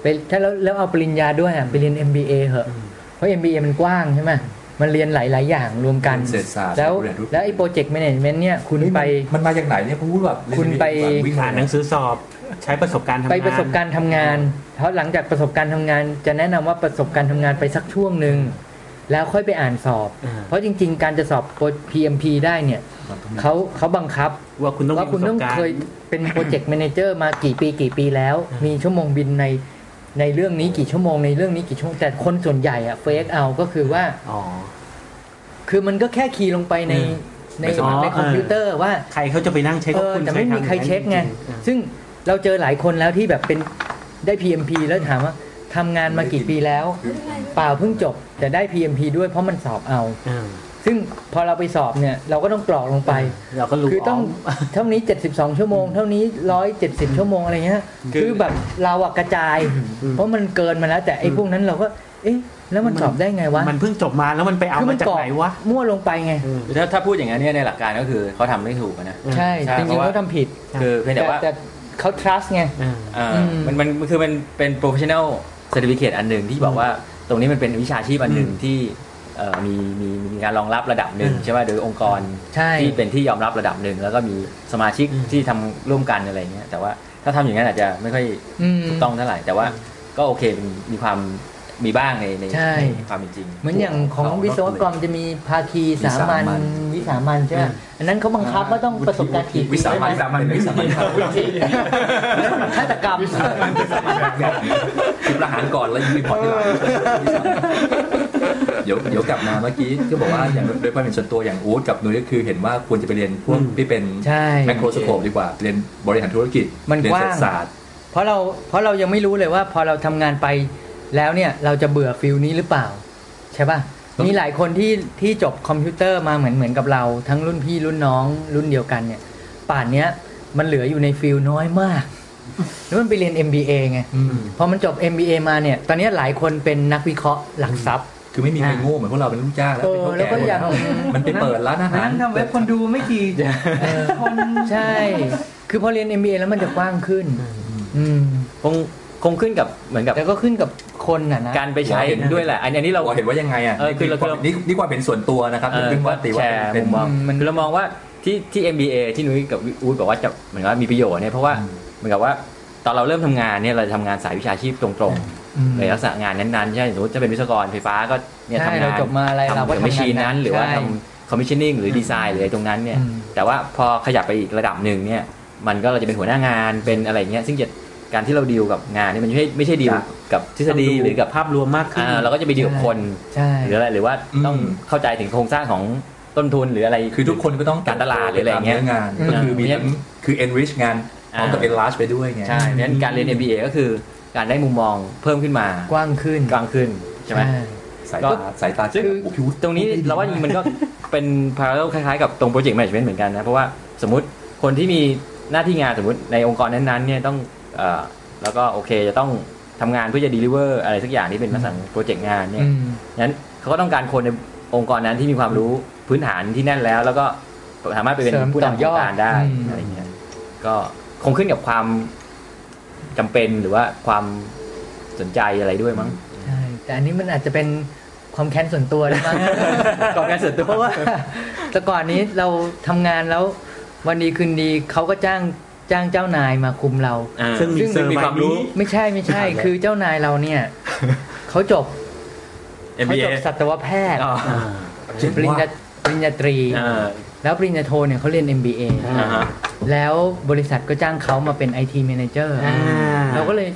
ไปถ้าแล้วแล้วเอาปริญญาด้วยอะไปเรียน MBA เหอะ เพราะ MBA มันกว้างใช่ไหม มันเรียนหลาย ๆ อย่างรวมกันเศรษฐศาสตร์แล้วบริหารธุรกิจแล้วไอ้ project management เนี่ยคุณไปมันมาจากไหนเนี่ยผมพูดแบบคุณไปวิ่งอ่านหนังสือสอบ ใช้ประสบการณ์ทำงานไปประสบการณ์ทำงานเพราะหลังจากประสบการณ์ทำงาน จะแนะนำว่าประสบการณ์ทำงานไปสักช่วงหนึ่งแล้วค่อยไปอ่านสอบอ่าเพราะจริง ๆ การจะสอบ PMP ได้เนี่ยเขาเขาบังคับว่าคุณต้องมีประสบการณ์ว่าคุณต้องเคยเป็น project manager มากี่ปีกี่ปีแล้ว มีชั่วโมงบินใน ในเรื่องนี้กี่ชั่วโมงในเรื่องนี้กี่ชั่วโมงแต่คนส่วนใหญ่อะ fake เอาก็คือว่าอ๋อคือมันก็แค่ key ลงไปในอืมในไม่สมัครในคอมพิวเตอร์ว่าใครเขาจะไปนั่งเช็คว่าเออคุณทำอย่างนั้นแต่ไม่มีใครเช็คไงจริงๆซึ่งเราเจอหลายคนแล้วที่แบบเป็นได้ PMP แล้วถามว่าทำงานมากี่ปีแล้ว เปล่าเพิ่งจบแต่ได้ PMP ด้วยเพราะมันสอบเอาอ่า ซึ่งพอเราไปสอบเนี่ย เราก็ต้องกรอกลงไป เราก็รู้คือต้องเท่านี้ 72 ชั่วโมง เท่านี้ 170 ชั่วโมงอะไรเงี้ยคือคือแบบเราอะกระจาย เพราะมันเกินมาแล้ว แต่ไอ้พวกนั้นเราก็ เอ๊ะแล้วมันสอบได้ไงวะ มันเพิ่งจบมาแล้วมันไปเอาคืมาจากไหนวะ มั่วลงไปไง ถ้าถ้าพูดอย่างนั้นเนี่ยในหลักการก็คือเขาทำไม่ถูกอะนะ ใช่ใช่จเพริงราะๆว่าเขาทำผิด คือเพียงแต่ว่าแต่เขา trust ไงอ่าอ่าอืมมันมันมันคือมันเป็น professional certificate อันหนึ่งที่บอกว่าตรงนี้มันเป็นวิชาชีพอันหนึ่งที่เอ่อ มีมีมีการรองรับระดับหนึ่งอืมใช่ไหมโดยองค์กรใช่ที่เป็นที่ยอมรับระดับหนึ่งแล้วก็มีสมาชิกอืมที่ทำร่วมกันอะไรเงี้ยแต่ว่าถ้าทำอย่างนั้นอาจจะไม่ค่อยอืมถูกต้องเท่าไหร่ แต่ว่าก็โอเคเป็นมีความมีบ้างในในใช่ในความเป็นจริง เหมือนอย่างของวิศวกรจะมีภาคีสามัญวิสามัญใช่ไหมอันนั้นเขาบังคับว่าต้องประสบการณ์กี่ปีวิสามัญใช่ไหวิสามัญวิสามัญครับฆาตกรรมคือประหารก่อนแล้วยิง report ทีหลัง เดี๋ยวเดี๋ยวกลับมาเมื่อกี้ก็บอกว่าอย่างโดยความเป็นส่วนตัวอย่างอู๊ดกับนุ้ยก็คือเห็นว่าควรจะไปเรียนพวกอืมที่เป็นใช่ macro scope ดีกว่า เรียนบริหารธุรกิจมันเรียกว้างเศรษฐศาสตร์เพราะเราเพราะเรายังไม่รู้เลยว่าพอเราทำงานไปแล้วเนี่ยเราจะเบื่อ field นี้หรือเปล่า ใช่ป่ะต้องมีหลายคนที่ที่จบคอมพิวเตอร์มาเหมือนเหมือนกับเรา ทั้งรุ่นพี่รุ่นน้องรุ่นเดียวกันเนี่ย ป่านเนี้ยมันเหลืออยู่ในฟิลน้อยมากแล้วมันไปเรียน MBA ไงพอมันจบ MBA มาเนี่ย ตอนนี้หลายคนเป็นนักวิเคราะห์หลักทรัพย์ คือไม่มีใครโง่เหมือนพวกเราเป็นลูกจ้างแล้วเอเป็นอเท่าแล้วก็แก่อยากมันไปเปิดร้านอาหารนั่งทำเว็บคนดูไม่กี่คนใช่ คือพอเรียน MBA แล้วมันจะกว้างขึ้น อืมคงคงขึ้นกับเหมือนกับแต่ก็ขึ้นกับคนน่ะนะการไปใช้ด้วยแหละ อันนี้เราเราเห็นว่ายังไงอะเออคือเรานี่นี่นี่ความเป็นส่วนตัวนะครับเออซึ่งว่าตีว่าแชร์เป็นมุมมองมันคือเรามองว่าที่ที่ MBA ที่นุ้ยกับอู๊ดบอกว่าจะเหมือนกับว่ามีประโยชน์เนี่ยเพราะว่าเหมือนกับว่าตอนเราเริ่มทำงานเนี่ยเราจะทำงานสายวิชาชีพตรงอืมๆ ในลักษณะงานนั้นๆใช่สมมติจะเป็นวิศวกรไฟฟ้าก็เนี่ยใช่ทำงานเราจบมาอะไรเราก็ทำกับทำงาน machine นั้น หรือว่าใช่ทำ commissioning หรือดีไซน์หรืออะไรตรงนั้นเนี่ยอืมแต่ว่าพอขยับไปอีกระดับหนึ่งเนี่ยมันก็เราจะเป็นหัวหน้างานเป็นอะไรเงี้ยซึ่งจะการที่เราดีลกับงานนี่มันไม่ใช่ไม่ใช่ดีลกับทฤษฎีหรือกับภาพรวมมากขึ้นอ่าเราก็จะไปดีลกับคนใช่หรืออะไรหรือว่าต้องเข้าใจถึงโครงสร้างของต้นทุนหรืออะไร คือทุกคนก็ต้องการตลาดหรืออะไรเงี้ยตามนื้งานก็คือมีทั้งคือ enrich งานพร้อมกับอ่า enlarge ไปด้วยไงใช่เพราะฉะนั้นการเรียน MBA ก็คือ การได้มุมมองเพิ่มขึ้นมากว้างขึ้นกว้างขึ้นใช่ไหมสายก็ตาสายตาซึ่งโอ้โหพี่วุฒิตรงนี้เราว่าจริงๆมันก็เป็น parallel คล้ายๆกับตรง project management เหมือนกันนะ เพราะว่าสมมติคนที่มีหน้าที่งานสมมติในองค์กรนั้นๆเนี่ยต้องเอ่อแล้วก็โอเคจะต้องทำงานเพื่อจะ deliver อะไรสักอย่างที่เป็นมาสั่งโปรเจกต์งานเนี่ยอืมนั้นเขาก็ต้องการคนในองค์กรนั้นที่มีความรู้พื้นฐานที่แน่นแล้ว แล้วก็สามารถไปเป็นเสริมผู้ต่อนำโคยรอดงการได้อืมอะไรเงี้ยก็คงขึ้นกับความ จำเป็นหรือว่าความสนใจอะไรด้วยมั้งใช่แต่อันนี้มันอาจจะเป็นความแค้นส่วนตัวนะมั้งความแค้นส่วนตัวเพราะว่าแต่ก่อนนี้เราทำงานแล้ววันดีคืนดีเขาก็จ้างจ้างเจ้านายมาคุมเรา ซึ่งมีซึ่งเซอร์มีใบความรู้นี้ไม่ใช่ไม่ใช่ คือเจ้านายเราเนี่ยเขาจบเขา MBA จบสัตวแพทย์อ๋ออ่าปริญญาปริญญาตรีอ่า แล้วปริญญาโทเนี่ยเขาเรียน MBA อ่าฮะ แล้วบริษัทก็จ้างเขามาเป็น IT Manager อ่า เราก็เลย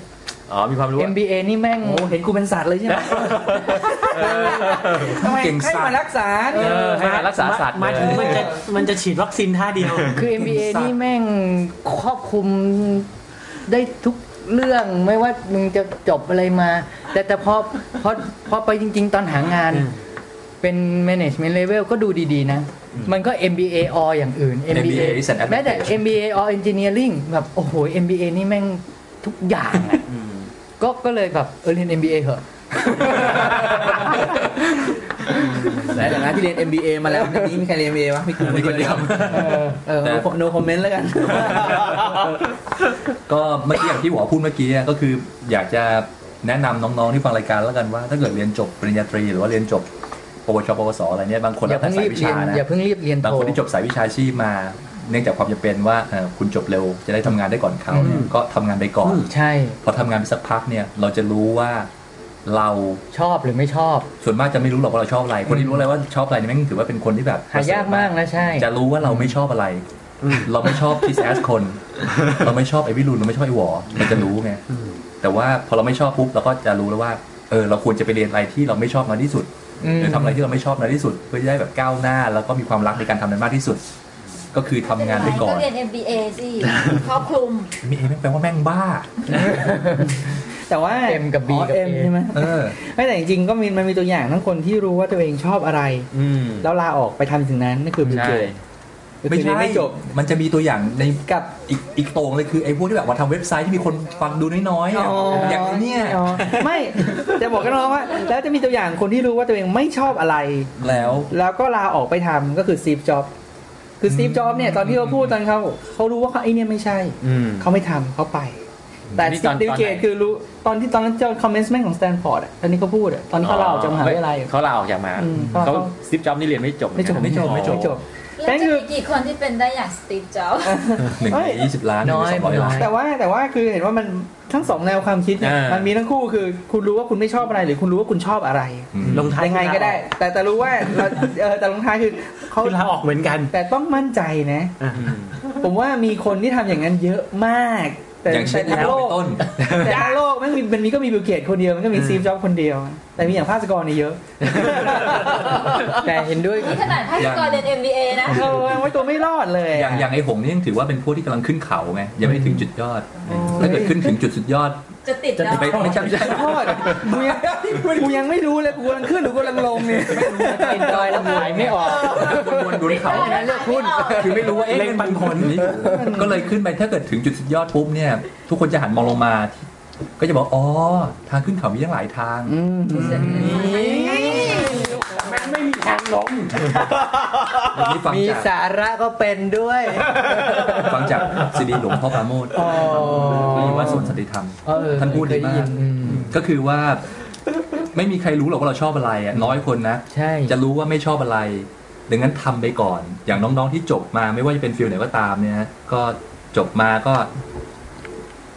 อ๋อมีความรู้ MBA นี่แม่ง โอ้เห็นกูเป็นสัตว์เลยใช่ไหมทำไมเก่งให้สัตมาว์รักษาเอเนี่ยอให้มารักษาสัตว์มาถึงมันจะมันจะฉีดวัคซีนท่าเดียวคือ MBA นี่แม่งครอบคลุมได้ทุกเรื่องไม่ว่ามึงจะจบอะไรมา แต่แต่พอพอพอไปจริง ๆ ตอนหางานอืม เป็น management level ก็ดูดีๆนะ มันก็ MBA or อย่างอื่น MBA is an แม้แต่ advantage MBA or engineering แบบโอ้โห MBA นี่แม่งทุกอย่างอะก็ก็เลยแบบเออเรียน MBA เหอะในฐานะที่เรียน MBA มาแล้วในนี้มีใครเรียน MBA วะมีกูมีคนเดียวเออ no comment แล้วกัน ก็เมื่อกี้อย่างที่หัวพูดเมื่อกี้อะก็คืออยากจะแนะนำน้องๆที่ฟังรายการแล้วกันว่า ถ้าเกิดเรียนจบปริญญาตรีหรือว่าเรียนจบ ปวชปวสอะไรเนี่ยบางคนอย่าแล้วแต่เพิ่งสารียบวิเรียชานนะอย่าเพิ่งรีบเรียนบางโทคนที่จบสายวิชาชีพมาเนื่องจากความจำเป็นว่าเอ่อคุณจบเร็วจะได้ทำงานได้ก่อนเขาเนี่ยอืมก็ทำงานไปก่อนใช่พอทำงานไปสักพักเนี่ยเราจะรู้ว่าเราชอบหรือไม่ชอบ ส่วนมากจะไม่รู้หรอกว่าเราชอบอะไร คนที่รู้อะไรว่าชอบอะไรเนี่ยแม่งถือว่าเป็นคนที่แบบหายากมากนะใช่ จะรู้ว่าเราไม่ชอบอะไร เราไม่ชอบคิสแอสคน เราไม่ชอบไอ้วิรุณเราไม่ชอบไอ้หวอเราจะรู้ไงแต่ว่าพอเราไม่ชอบปุ๊บเราก็จะรู้แล้วว่าเออเราควรจะไปเรียนอะไรที่เราไม่ชอบมากที่สุดอืม หรือทำอะไรที่เราไม่ชอบในที่สุด เพื่อจะได้แบบก้าวหน้า แล้วก็มีความรักในการทำนั้นมากที่สุด ก็คือทำงานไปก่อน เรียน MBA สิครอบคลุม มีเอแปลว่าแม่งบ้า แต่ว่า M กับ B อ๋อ กับ M A ใช่ไหมเออ ไม่แต่จริงๆก็มีมันมีตัวอย่างทั้งคนที่รู้ว่าตัวเองชอบอะไร อืม แล้วลาออกไปทำสิ่งนั้นนั่นคือบิลใช่ เกต ไม่ใช่ไม่จบ มันจะมีตัวอย่างในกับอีกอีกโตรงเลยคือไอ้พวกที่แบบว่าทำเว็บไซต์ที่มีคนฟังดูน้อยๆอะอย่างเนี้ยอ๋อไม่จะบอกกันน้องว่า แล้วจะมีตัวอย่างคนที่รู้ว่าตัวเองไม่ชอบอะไรแล้ว แล้วก็ลาออกไปทำก็คือซีฟจ็อบคือซีฟจ็อบเนี่ยตอนที่เขาพูดตอนเขาเขารู้ว่าเขาไอ้เนี่ยไม่ใช่อืมเขาไม่ทำเขาไป แต่นี่สตอนติลตอนไหนเกตคือรู้ตอนที่ตอนนั้นเจอคอมเมนต์แม่ของสแตนฟอร์ดตอนนี้เขาพูดอะตอนที่เขาลาออกจากมหาวิทยาลัยอะเขาลาออกจากมาอืมเขาเขาซิปจ็อบนี่เรียนไม่จบไม่จบไม่จบไม่จบไม่จบ แล้วจะมีกี่คนที่เป็นได้อย่างสตีฟจ็อบส์หนึ่งเอ้ในยยี่สิบล้านหนึ่งน้อยในสองร้อยล้านน้อยแต่ว่าแต่ว่าคือเห็นว่ามันทั้งสองแนวความคิดเนี่ยอ่ามัมันมีทั้งคู่คือคุณรู้ว่าคุณไม่ชอบอะไรหรือคุณรู้ว่าคุณชอบอะไรอืมลงท้ายยังไงก็ได้ แต่แต่รู้ว่าเราเออแต่ลงท้ายคือเขาคือลาออกเหมือนกัน แต่ต้องมั่นใจนะอะผมว่ามีคนที่ทำอย่างนั้นเยอะมาก แต่อย่างเช่นแต่ทั้งแล้วโลเป็กนต้นแต่ทั้งโลกมันมีมันมีก็มีบิลเกตคนเดียวมันก็มีซีฟจ็อบคนเดียว แต่มีอย่างภาสกรนี่เยอะ แต่เห็นด้วยนี่ขนาดภาคกรเรียน MBA นะเออไว้ตัวไม่รอดเลย อย่างอย่างไอ้หงนี่ยังถือว่าเป็นพวกที่กำลังขึ้นเขาไงยังไม่ได้ถึงจุดยอดถ้าเกิดขึ้นถึงจุดสุดยอด จะติดจะแล้วไปไม่ใช่ไม่ใช่โทษกูยังกูยังไม่รู้เลยกูกำลังขึ้นหรือกำลังลงเนี่ยเอ็นจอยแล้วขายไม่ออกวนๆบนเขา ไม่ได้เลือกหุ้น คือไม่รู้ว่าเอ๊ะเล็งปันผลนี่ก็เลยขึ้นไปถ้าเกิดถึงจุดสุดยอดปุ๊บเนี่ย ทุกคนจะหันมองลงมา ก็จะบอกอ๋อทางขึ้นเขามีตั้งหลายทางไม่มี ทางลงอันนี้ฟังมีจากสาระก็เป็นด้วย ฟังจากซีดีหลวงพ่อปราโมทอ๋อ ที่วัดสวนสันติธรรม เออท่านพูดดีมากเคยยินอืมก็คือว่า ไม่มีใครรู้หรอกว่าเราชอบอะไรอะน้อยคนนะ ใช่ จะรู้ว่าไม่ชอบอะไร ดังนั้นทำไปก่อน อย่างน้องๆที่จบมาไม่ว่าจะเป็น field ไหนก็ตามเนี่ยนะก็จบมาก็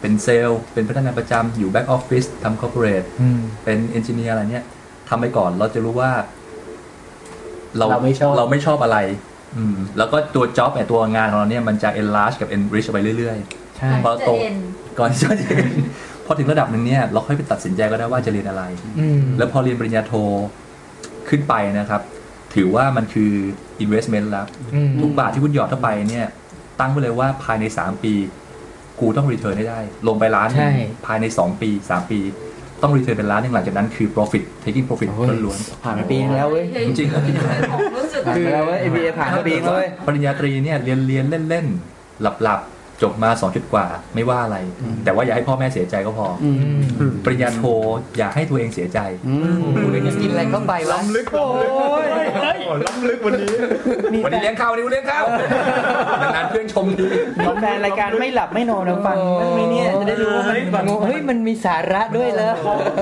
เป็นเซลส์ เป็นพนักงานประจำอยู่ back office ทำ corporate อืม เป็น engineer อะไรเนี่ยทำไปก่อนเราจะรู้ว่า เราเราไม่ชอบเราไม่ชอบอะไร อืม แล้วก็ตัวจ็อบเนี่ยตัวงานของเราเนี่ยมันจะ enlarge กับ enrich ไปเรื่อยใช่ๆพอจะโตเอ็นก่อนที่จะเรียนพอถึงระดับหนึ่งเนี่ยเราค่อยไปตัดสินใจก็ได้ว่าจะเรียนอะไรอืมแล้วพอเรียนปริญญาโทขึ้นไปนะครับ ถือว่ามันคือ investment แล้วอืมทุกบาทที่คุณหยอดเข้าไปเนี่ย ตั้งไว้เลยว่าภายใน 3 ปี กูต้อง return ให้ได้ ลงไปล้านหนึ่งใช่ภายใน 2 ปี 3 ปี ต้อง return เป็นล้านหนึ่งหลังจากนั้นคือ profit taking profit โอ้ยล้วนผ่านมาปีนึงแล้วเว้ย จริงๆครับผมรู้สึกผ่านไปแล้วเว้ย ABA ผ่านมาปีนึงแล้วเว้ยปริญญาตรีเนี่ยเรียนเรียนเล่นเล่นหลับหลับๆ จบมา2จุดกว่าไม่ว่าอะไร แต่ว่าอย่าให้พ่อแม่เสียใจก็พอออืมปริญญาโทอย่าให้ตัวเองเสียใจอืมคุณจะกินอะไรเข้าไปวะโอ้ย ล้ำลึกวันนี้วันนี้เลี้ยงข้าววันนี้กูเลี้ยงข้าวนานๆเพื่อนชมดีมีแฟนรายการไม่หลับไม่นอนนะฟังบ้างไหมเนี่ยจะได้รู้ว่ามันงงเฮ้ยมันมีสาระด้วยเหรอ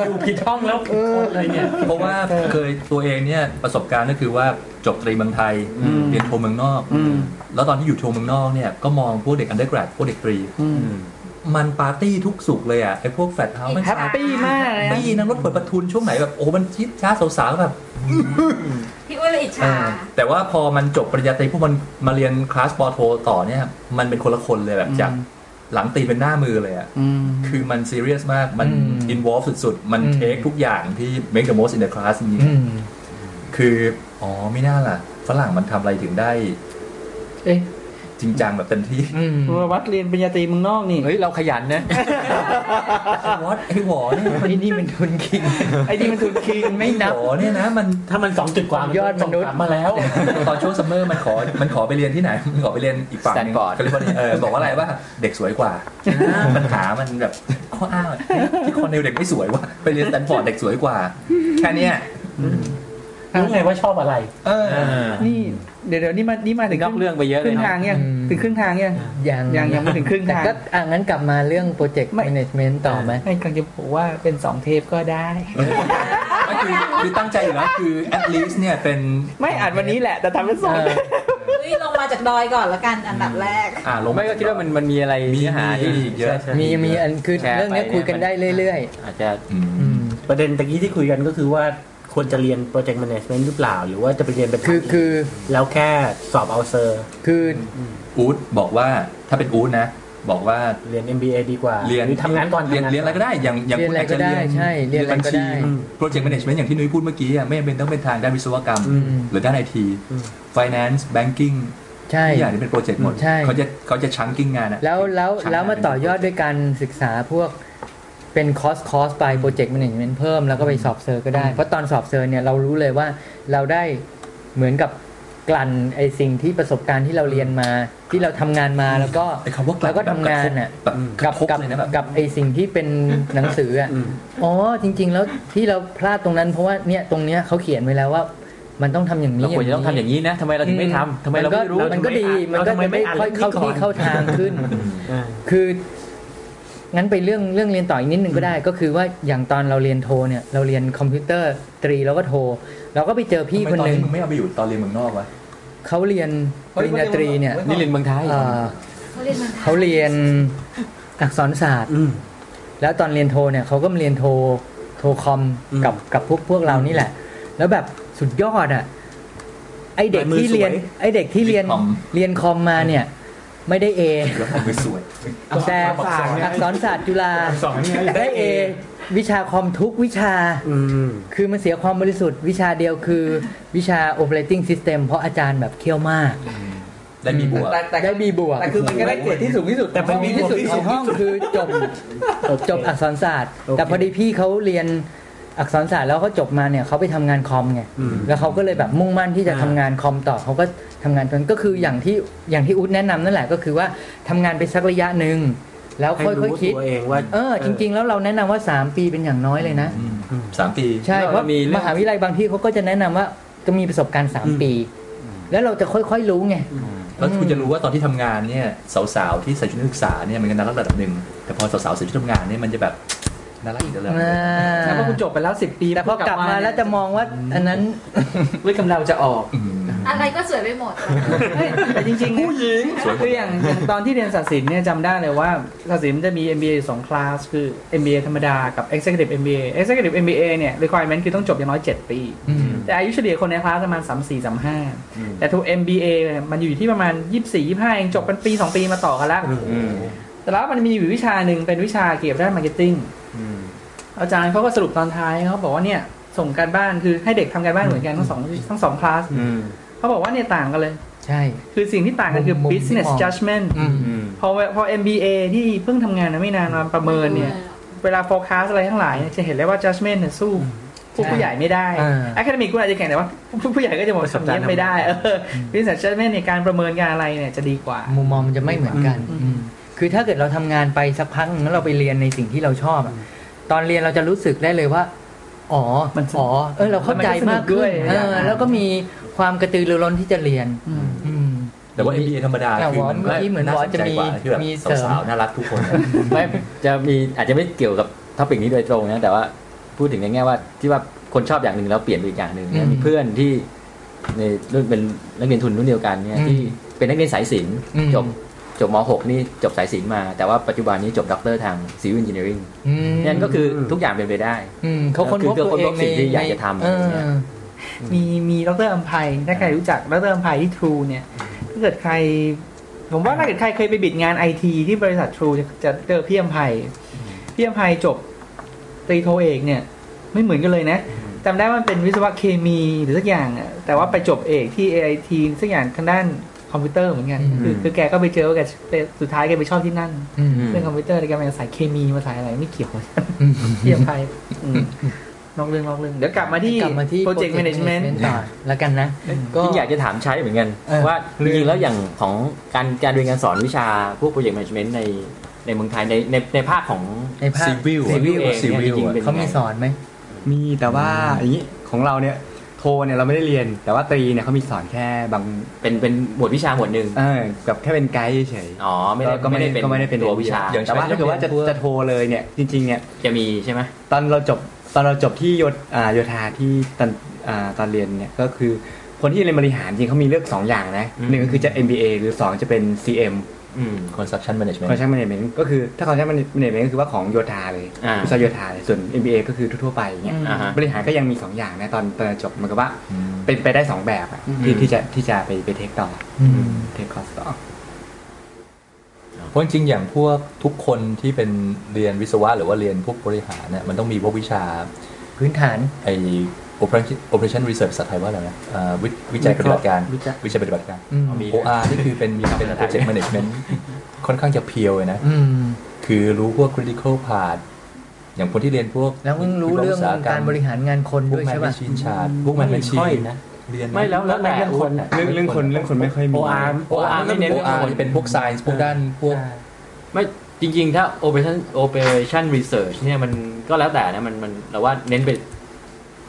อยู่ผิดห้องแล้วผิดคนอะไรเนี่ย เพราะว่าเคยตัวเองเนี่ยประสบการณ์ก็คือว่าจบตรีเมืองไทยเรียนโทเมืองนอกอืมแล้วตอนที่อยู่โทเมืองนอกเนี่ยก็มองพวกเด็ก undergrad พวกเด็กตรีอืมมันปาร์ตี้ทุกศุกร์เลยอะไอ้พวก frat house มัน happy มากเลยนะ ปี้นั่งรถเปิดประทุนช่วงไหนแบบโอ้มันอิจฉาสาวๆแบบ พี่อ้วนเลยอิจฉา แต่ว่าพอมันจบปริญญาตรีพวกมันมาเรียนคลาสป.โทต่อเนี่ย มันเป็นคนละคนเลยแบบจากหลังตีเป็นหน้ามือเลยอะอืมคือมันซีเรียสมากมันอืมอินวอลฟ์สุดๆ มันอืมเทคทุกอย่างที่ make the most in the class จริงอืมๆคือ อ๋อไม่น่าล่ะ ฝรั่งมันทำอะไรถึงได้ เอ๊ะจ ริงจังแบบเต็มที่อืมคุณวัดเรียนปริญญาตรีเมืองนอกนี่ เฮ้ย เราขยันนะวอตไอ้หวอเนี่ยไอ้นี่มันทุนคิง ไอ้นี่มันทุนคิงไม่นับหวอเนี่ยนะมันถ้ามันสองจุดกว่ามันยอดมนุษย์ส่งกลับมาแล้ว ตอนช่วงซัมเมอร์มันขอมันขอไปเรียนที่ไหน มันขอไปเรียนอีกฝั่งหนึง Stanford แคลิฟอร์เนียเออบอกว่าอะไรว่าเด็กสวยกว่าปัญหามันแบบข้ออ้างที่คอนเนลเด็กไม่สวยว่ะไปเรียนสแตนฟอร์ดเด็กสวยกว่าแค่เนี้ย รู้ไงว่าชอบอะไร เออ นี่เดี๋ยวเดี๋ยวนี่มานี่มาถึงนอกเรื่องไปเยอะคเลรึ่ยงคทารับงยังอืมถึงครึ่งทางยังยังยังยังไม่ถึงครึ่งแต่ทางก็อะงั้นกลับมาเรื่องโปรเจกต์ไม่แมネจเมนต์ต่อไหมไม่กำลังจะบอกว่าเป็นสองเทปก็ได้ไม่คือคือตั้งใจอยู่แล้วคือ at least เนี่ยเป็นไม่อ่านวันนี้แหละ แต่ทำเป็นสองเออเฮ้ยลงมาจากดอยก่อนละกันอันดับแรก อ่าลงไม่ก็คิดว่ามันมันมีอะไรมีเนื้อหาที่มีเยอะใช่มีมีอันคือแชร์เรื่องเนี้ยไปคุยกันได้เรื่อยอาจจะอืมๆอืมประเด็นตะกี้ที่คุยกันก็คือว่า ควรจะเรียน project management หรือเปล่า หรือว่าจะไปเรียนเป็นคือคือแล้วแค่สอบเอา cert คืออูดบอกว่าถ้าเป็นอูดนะ บอกว่าเรียน MBA ดีกว่าเรียนหรือทำงานก่อนเรียนทำงานเรียนอะไรก็ได้อย่างอย่างเรียนคุณอะไรอาจจะก็ได้เรียนใช่เรียนอะไรบัญชีก็ชีได้project management อย่างที่นุ้ยพูดเมื่อกี้อะไม่จำเป็นต้องเป็นทางด้านวิศวกรรมอืมหรือด้านไอที finance banking ใช่ทุกอย่างนี่เป็น project หมดใช่เขาจะเขาจะชังกิ้งงานอะแล้วแล้วชั้นแล้วมาเป็นต่อยอดด้วยการศึกษาพวก เป็นคอร์สคอร์สไป project management เพิ่มแล้วก็ไปสอบ cert ก็ได้ เพราะตอนสอบ cert เนี่ยเรารู้เลยว่าเราได้เหมือนกับกลั่นไอสิ่งที่ประสบการณ์ที่เราเรียนมา ที่เราทำงานมาแล้วก็ไอ้คำว่ากแล้วก็ทำงานอะแบบกกัระบทบกับเลยนะแบบกับไอสิ่งที่เป็นหนังสืออะอืมอ๋อจริง ๆ แล้วที่เราพลาดตรงนั้นเพราะว่าเนี่ยตรงเนี้ยเขาเขียนไว้แล้วว่ามันต้องทำอย่างนี้เราควรจะต้องทำอย่างนี้นะทำไมเราถึงไม่ทำทำไมเราไม่รู้มันก็ดีมันก็เราทำไมจะไม่ไม่อ่านค่อยเข้าเรื่องนี้ก่อนที่เข้าทางขึ้นอ่าคือ งั้นไปเรื่องเรื่องเรียนต่ออีกนิดนึงก็ได้ ก็คือว่าอย่างตอนเราเรียนโทเนี่ยเราเรียนคอมพิวเตอร์ตรีแล้วก็โท เราก็ไปเจอพี่ทำไมคนตอนหนึ่งนี้มึงไม่เอาไปอยู่ตอนเรียนเมืองนอกวะเขาเรียนปริญญาตรีเนี่ยนี่เรียนเมืองไทยเอ่อเขาเรียนมันเขาเรียนอักษรศาสตร์อืมแล้วตอนเรียนโทเนี่ยเขาก็มาเรียนโทโทคอมอืมกับกับพวกพวกเรานี่แหละ แล้วแบบสุดยอดอะไอเด็กลายมือที่เรียนสวยไอเด็กที่เรียนคอมเรียนคอมมาเนี่ย ไม่ได้เอแล้วผมไปสวยแต่อักษรเนี่ยอักษรศาสตร์จุฬาสอนเนี่ยได้เอวิชาคอมทุกวิชาอืมคือมันเสียความบริสุทธิ์วิชาเดียวคือวิชา operating system เพราะอาจารย์แบบเคี่ยวมาก ได้มีบวกแต่แต่ได้บีบวกแต่คือมันก็ได้เกรดที่สูงที่สุด แต่มันมีที่สุดของห้องคือจบจบอักษรศาสตร์โอเคแต่พอดีพี่เขาเรียน อักษรศาสตร์แล้วเขาจบมาเนี่ยเขาไปทำงานคอมไงอืมแล้วเขาก็เลยแบบมุ่งมั่นที่จะอ่าทำงานคอมต่อเขาก็ทำงานจนก็คืออย่างที่อย่างที่อุ๊ดแนะนำนั่นแหละก็คือว่าทำงานไปสักระยะหนึ่งแล้วให้ค่อยรู้ๆคิดตัวเองว่าเออจริง ๆ แล้วเราแนะนำว่า 3 ปีเป็นอย่างน้อยเลยนะสามปีใช่เราเพราะมีเรื่องมหาวิทยาลัยบางที่เขาก็จะแนะนำว่าจะมีประสบการณ์อืม3ปี แล้วเราจะค่อยๆรู้ไงแล้วคุณจะรู้ว่าตอนที่ทำงานเนี่ยสาวๆที่ใส่ชุดนักศึกษาเนี่ยมันก็น่ารักระดับหนึ่งแต่พอสาวๆใส่ชุดทำงานเนี่ยมันจะแบบ น่ารักอีกระดับหนึ่งแล้วพอคุณจบไปแล้วสิบปีแต่พอกลับมาแล้วจะมองว่า อันนั้นเว้ยกำเราจะออกอืมอะไรก็สวยไปหมดเฮ้ยแต่จริงๆผู้หญิงคืออย่างอย่างตอนที่เรียนศาสตร์ศิลป์เนี่ยจำได้เลยว่าศาสตร์ศิลป์มันจะมี MBA สองคลาสคือ MBA ธรรมดากับ Executive MBA Executive MBA เนี่ย requirement คือต้องจบอย่างน้อย 7 ปี แต่อายุเฉลี่ยคนในคลาสประมาณ 3 4 3 5 แต่ทุก MBA เนี่ยมันอยู่ที่ประมาณ 24 25 เองจบเป็นปี 2 ปีมาต่อกันแล้วอืมแต่แล้วมันมีอยู่วิชาหนึ่งเป็นวิชาเกี่ยวกับด้าน marketing อืมอาจารย์เขาก็สรุปตอนท้ายเขาบอกว่าเนี่ย ส่งการบ้านคือให้เด็กทำการบ้านเหมือนกันทั้งสองทั้งสองคลาสอืมเขาบอกว่าเนี่ยต่างกันเลย ใช่ คือสิ่งที่ต่างกันคือมุม business ที่มอง judgment อืมอืมพอพอ MBA ที่เพิ่งทำงานมาไม่นานมาประเมินเนี่ย เวลา forecast อะไรทั้งหลายเนี่ยจะเห็นเลยว่า judgment เนี่ยสู้ผู้ผู้ใหญ่ไม่ได้อ่า academic คุณอาจจะแข่งแต่ว่าผู้ผู้ใหญ่ก็จะบอกทำเนี้ยไม่ได้เออ business judgment ในการประเมินการอะไรเนี่ยจะดีกว่า มุมมองมันจะไม่เหมือนกันอืมอืมคือถ้าเกิดเราทำงานไปสักพักหนึ่งแล้วเราไปเรียนในสิ่งที่เราชอบอะ ตอนเรียนเราจะรู้สึกได้เลยว่า อ๋อมันสนุกอ๋อเออเราเข้าใจมากขึ้นด้วยเออแล้วก็มีความกระตือรือร้นที่จะเรียนอืมอืมแต่ว่า MBA ธรรมดาแต่คือว่ามันเมื่อกี้เหมือนน่าบอสสนจะใจมีกว่าที่แบบมีเสริมสาวๆน่ารักทุกคนไม่จะมีอาจจะไม่เกี่ยวกับ topic นี้โดยตรงนะแต่ว่าพูดถึงในแง่ว่าที่ว่าคนชอบอย่างหนึ่งแล้วเปลี่ยนไปอีกอย่างหนึ่งเนี่ยอืมมีเพื่อนที่ในรุ่นเป็นนักเรียนทุนรุ่นเดียวกันเนี่ยอืมที่เป็นนักเรียนสายศิลป์อืมจบ จบม .6 นี่จบสายศิลป์มา แต่ว่าปัจจุบันนี้จบด็อกเตอร์ทาง Civil Engineering อืมนั่นก็คือทุกอย่างเป็นไปได้อืมเขาค้นพบคือตัวเองค้นพบสิ่งที่อยากจะทำเอออะไรเงี้ยมีมีดรอัมภัยถ้าใครรู้จักดรอัมภัยที่ True เนี่ยถ้าเกิดใคร ผมว่าถ้าเกิดใครเคยไปบิดงานไอทีที่บริษัท True จะจะเจอพี่อัมภัยพี่อัมภัยจบตรีโทเอกเนี่ย ไม่เหมือนกันเลยนะจำได้ว่ามันเป็นวิศวะเคมีหรือสักอย่างอะแต่ว่าไปจบเอกที่ AIT สักอย่างทางด้าน คอมพิวเตอร์เหมือนกันอืมคือคือแกก็ไปเจอว่าแกสุดท้ายแกไปชอบที่นั่นอืมเรื่องคอมพิวเตอร์แต่แกมาสายเคมีมาสายอะไรไม่เกี่ยวเลยอืมพี่อัมภัยอืมนอกเรื่องนอกเรื่องเดี๋ยวกลับมาที่กลับมาที่ project management ต่อแล้วกันนะก็ที่อยากจะถามใช้เหมือนกันเออว่าจริงๆแล้วอย่างของการการเรียนการสอนวิชาพวก project management ในในเมืองไทยในในในภาคของในภาค Civil Civil เอง Civil เนี่ยจริงๆอะเป็นเขายังไงมีสอนไหมมีแต่ว่าอย่างนี้ของเราเนี่ยโทเนี่ยเราไม่ได้เรียน แต่ว่าตรีเนี่ยเขามีสอนแค่บางเป็นเป็นหมวดวิชาหมวดหนึ่งเออกับแค่เป็นไกด์เฉยอ๋อไม่ได้ก็ไม่ได้ก็ไม่ได้เป็นตัววิชาอย่างแต่ว่าถ้าเกิดว่าจะจะโทเลยเนี่ยจริงๆเนี่ยจะมีใช่ไหมตอนเราจบตอนเราจบที่โยธอ่าโยธาที่ตอนอ่าตอนเรียนเนี่ยก็คือคนที่เรียนบริหารจริงเขามีเลือกสองอย่างนะหนึ่งก็คือจะ MBA หรือสองจะเป็น CM อืม construction management Construction Management ก็คือถ้า Construction Management ก็คือว่าของโยธาเลยอ่าวิศวโยธาเลยส่วน MBA ก็คือทั่วๆไปอย่างเงี้ยอืมอ่าฮะบริหารก็ยังมีสองอย่างนะตอนตอนจบเหมันก็ว่าอืมเป็นไปได้สองแบบอะที่อืมที่จะที่จะไปไปเทคต่อออืมเทคคอร์สต่อโอเพราะจริงๆอย่างพวกทุกคนที่เป็นเรียนวิศวะหรือว่าเรียนพวกบริหารเนี่ยมันต้องมีพวกวิชาพื้นฐานไอ operation operation research ภาษาไทยว่าอะไรนะอ่าวิวิจัยปฏิบัติการ วิจัยวิจัยปฏิบัติการอืมมี OR นี่คือเป็นเป็น project management ค่อนข้างจะเพียวเลยนะอืมคือรู้พวก critical part อย่างคนที่เรียนพวก แล้วมึงรู้เรื่องการบริหารงานคนพวด้กวยแมใช่นป่ะชีนชาร์พวกแมนชีค่อยนนะเรียนไม่แล้วแล้วแต่เรื่องคนอะเรื่องเรื่องคนเรื่องคนไม่ค่อยมี OR OR ไม่เน้นโอเรื่องอาร์คนที่เป็นพวก science พวกด้านพวกไม่จริง ๆ ถ้า operation operation research เนี่ยมันก็แล้วแต่นะมันมันเราว่าเน้นไป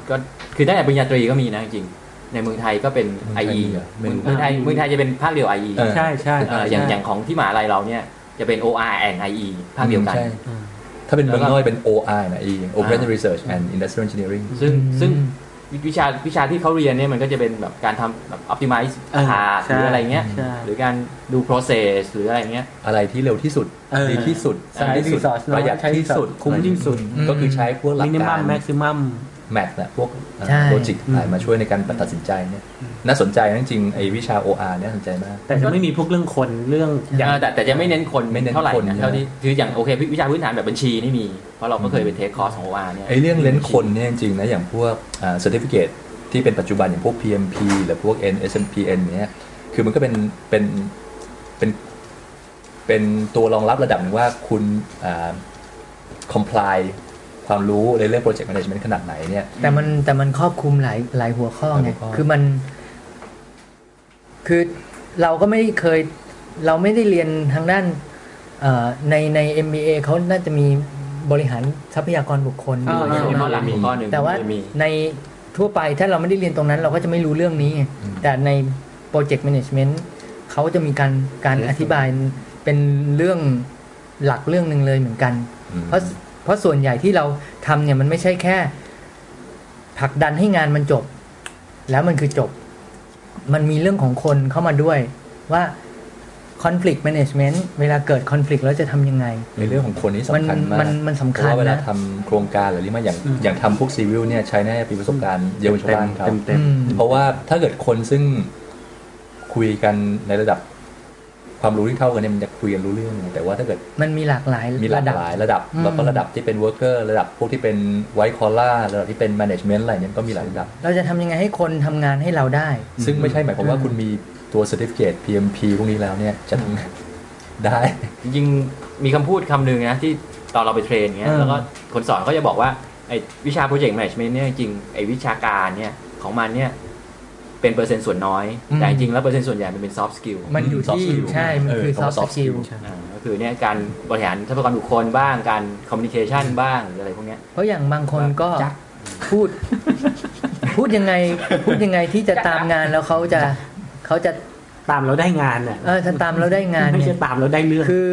ก็คือตั้งแต่ปริญญาตรีก็มีนะจริงๆในเมืองไทยก็เป็นเมืองไทย IE เหรอเมืองเมืองไทยเมืองไทยจะเป็นภาคเดียว IE เออใช่ใช่เอ่ออย่างอย่างของที่มหาลัยเราเนี่ยจะเป็น OR and IE ภาคเดียวกันใช่ถ้าเป็นเมืองนอกเป็น OR นะอี Operation Research and Industrial Engineering ซึ่งอืมซึ่งวิวิชาวิชาที่เขาเรียนเนี่ยมันก็จะเป็นแบบการทำแบบ optimize เออ path หรืออะไรเงี้ยใช่หรือการดู process หรืออะไรเงี้ย อะไรที่เร็วที่สุดเออดีที่สุด สั้นใช้ที่สุด resource ประหยัดใช้ที่สุด คุ้มที่สุด ก็คือใช้พวกหลักมินิกามัรมแม็กซิมัม แมทนะพวกใช่โลจิกอะไรมาช่วยในการตัดสินใจเนี่ยน่าสนใจนะจริงๆไอ้วิชา OR เนี่ยน่าสนใจมาก แต่จะไม่มีพวกเรื่องคนเรื่องอย่างเออแต่แต่จะไม่เน้นคนไม่เน้นเท่าไหร่คนนะใช่ไหมเท่าที่คืออย่างโอเควิชาพื้นฐานแบบบัญชีนี่มีเพราะเราก็เคยไปเทคคอร์สของ OR เนี่ยไอ้เรื่องเล่นคนเนี่ยจริงๆนะอย่างพวกอ่า certificate ที่เป็นปัจจุบันอย่างพวก PMP หรือพวก NSMPN เนี่ยคือมันก็เป็นเป็นเป็นเป็นตัวรองรับระดับหนึ่งว่าคุณอ่า comply ความรู้ในเรื่อง project management ขนาดไหนเนี่ยแต่มันแต่มันครอบคลุมหลายหลายหัวข้อไงหลายหัวข้อคือมัน คือเราก็ไม่ได้เคย เราไม่ได้เรียนทางด้านเอ่อในใน MBA เขาน่าจะมีบริหารทรัพยากรบุคคลอยู่อ่าใช่มีไหมข้อหลักมีข้อหนึ่งแต่ว่ามีในทั่วไปถ้าเราไม่ได้เรียนตรงนั้น เราก็จะไม่รู้เรื่องนี้ไงแต่ในโปรเจกต์แมネจเมนต์เขาจะมีการการอธิบายเป็นเรื่องหลักเรื่องหนึ่งเลยเหมือนกันอืมเพราะ เพราะส่วนใหญ่ที่เราทำเนี่ยมันไม่ใช่แค่ผลักดันให้งานมันจบ แล้วมันคือจบ มันมีเรื่องของคนเข้ามาด้วยว่า conflict management เวลาเกิด conflict แล้วจะทำยังไง ในเรื่องของคนนี้สำคัญมากมันมันสำคัญเพราะว่าเวลานะทำโครงการหรืออะไรมาอย่างอย่างทำพวก Civil เนี่ยใช้แน่ปีประสบการณ์เยาวชนเต็มบ้านเขาเต็มเต็มอืมเพราะว่าถ้าเกิดคนซึ่งคุยกันในระดับ ความรู้ที่เท่ากันเนี่ยมันจะคุยกันรู้เรื่อง แต่ว่าถ้าเกิดมันมีหลากหลายมีหลากระดับหลายระดับอืมแล้วก็ระดับที่เป็น worker ระดับพวกที่เป็นwhite collar ระดับที่เป็น management อะไรเนี่ยก็มีหลายระดับ เราจะทำยังไงให้คนทำงานให้เราได้ ซึ่งไม่ใช่หมายความว่าคุณมีตัว certificate PMP พวกนี้แล้วเนี่ยจะทำงานได้จริงๆมีคำพูดคำหนึ่งนะที่ตอนเราไป train เงี้ยอืมแล้วก็คนสอนก็จะบอกว่าไอ้วิชา project management เนี่ยจริงๆไอ้วิชาการเนี่ยของมันเนี่ย เป็นเปอร์เซ็นต์ส่วนน้อย แต่จริงๆแล้วเปอร์เซ็นต์ส่วนใหญ่มันเป็น soft skill มันอยู่ soft ที่ skill ใช่ มันคือเออคำว่า soft soft skill skill อ่าก็คือเนี่ยการบริหารทรัพยากรบุคคลบ้าง การ communication บ้างหรืออะไรพวกเนี้ยเพราะอย่างบางคนก็จักพูด พูดยังไงพูดยังไงที่จะตามงานแล้วเขาจะเขาจะตามเราได้งานน่ะเออถ้าตามเราได้งานไม่เนี่ใช่ยตามเราได้เรื่องคือ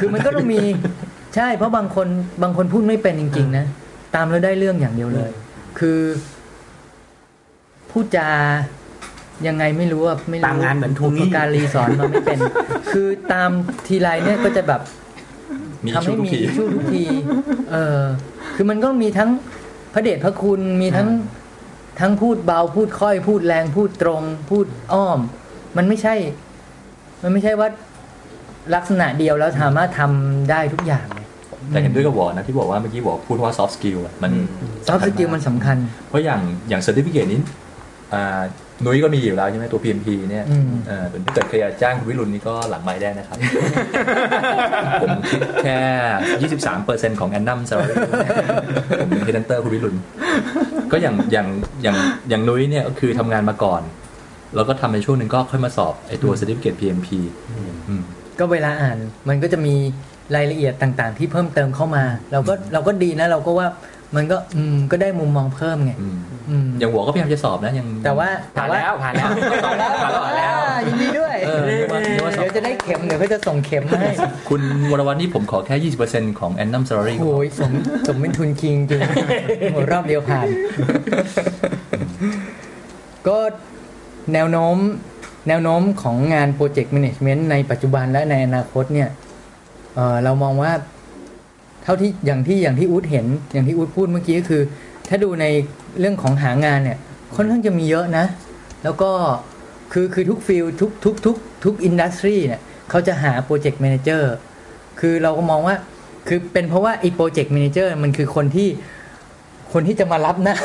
คือมันก็ต้องมีใช่เพราะบางคนบางคนพูดไม่เป็นจริง ๆ นะ ตามแล้วได้เรื่องอย่างเดียวเลย คือพูดจา ยังไงไม่รู้อะไม่รู้ตามงานเหมือนทวงหนี้บุพการีสอนมาไม่เป็น คือตามทีไรเนี่ยก็จะแบบมีทำชุให้ดทุกมีทีชู้ทุกที เออ คือมันก็มีทั้งพระเดชพระคุณมีทั้งทั้งพูดเบาพูดค่อยพูดแรงพูดตรง พูดอ้อม มันไม่ใช่ มันไม่ใช่ว่าลักษณะเดียวแล้วสามารถทำได้ทุกอย่างเลยแต่เห็นด้วยกับวอนะที่บอกว่าเมื่อกี้บอกพูดว่า soft skill อะมันซอฟต์สกิลมันสำคัญ เพราะอย่างอย่าง certificate นี้อ่า นุ้ยก็มีอยู่แล้วใช่ไหมตัว PMP เนี่ยอืมเออถ้าเกิดใครอยากจ้างคุณวิรุณนี่ก็หลังไม้ได้นะครับ ผมคิดแค่ 23%ของ annum salary ผมเป็น headhunter คุณวิรุณ ก็อย่างอย่างอย่างอย่างนุ้ยเนี่ยก็คือทำงานมาก่อน แล้วก็ทำในช่วงหนึ่งก็ค่อยมาสอบไอตัว certificate PMP อืมก็เวลาอ่านมันก็จะมีรายละเอียดต่างๆ ที่เพิ่มเติมเข้ามา เราก็เราก็ดีนะเราก็ว่า มันก็อืมก็ได้มุมมองเพิ่มไงอืมอืมอย่างหัวก็พยายามจะสอบนะยังแต่ว่าผ่านต่แล้วผ่านแล้วผ่านแล้วผ่านแล้วอ่ายินดีด้วยเออเรียกว่าเรียกว่าสอบเดี๋ยวจะได้เข็มเดี๋ยวเขาจะส่งเข็มมาให้ คุณวรวัฒน์นี่ผมขอแค่20%ของ annum salary โอ้ยสมสมเป็นทุนคิงจริงโหรอบเดียวผ่าน ก็แนวโน้มแนวโน้มของงานโปรเจกต์แมネจเมนต์ในปัจจุบันและในอนาคตเนี่ยเอ่อเรามองว่า เท่าที่อย่างที่อย่างที่อู๊ดเห็น อย่างที่อู๊ดพูดเมื่อกี้ก็คือ ถ้าดูในเรื่องของหางานเนี่ยค่อนข้างจะมีเยอะนะ แล้วก็คือคือทุก field ทุกทุกทุกทุก industry เนี่ยเขาจะหา project manager คือเราก็มองว่าคือเป็นเพราะว่าไอ้โปรเจกต์ a ม a เจอร์มันคือคนที่คนที่จะมารับนะ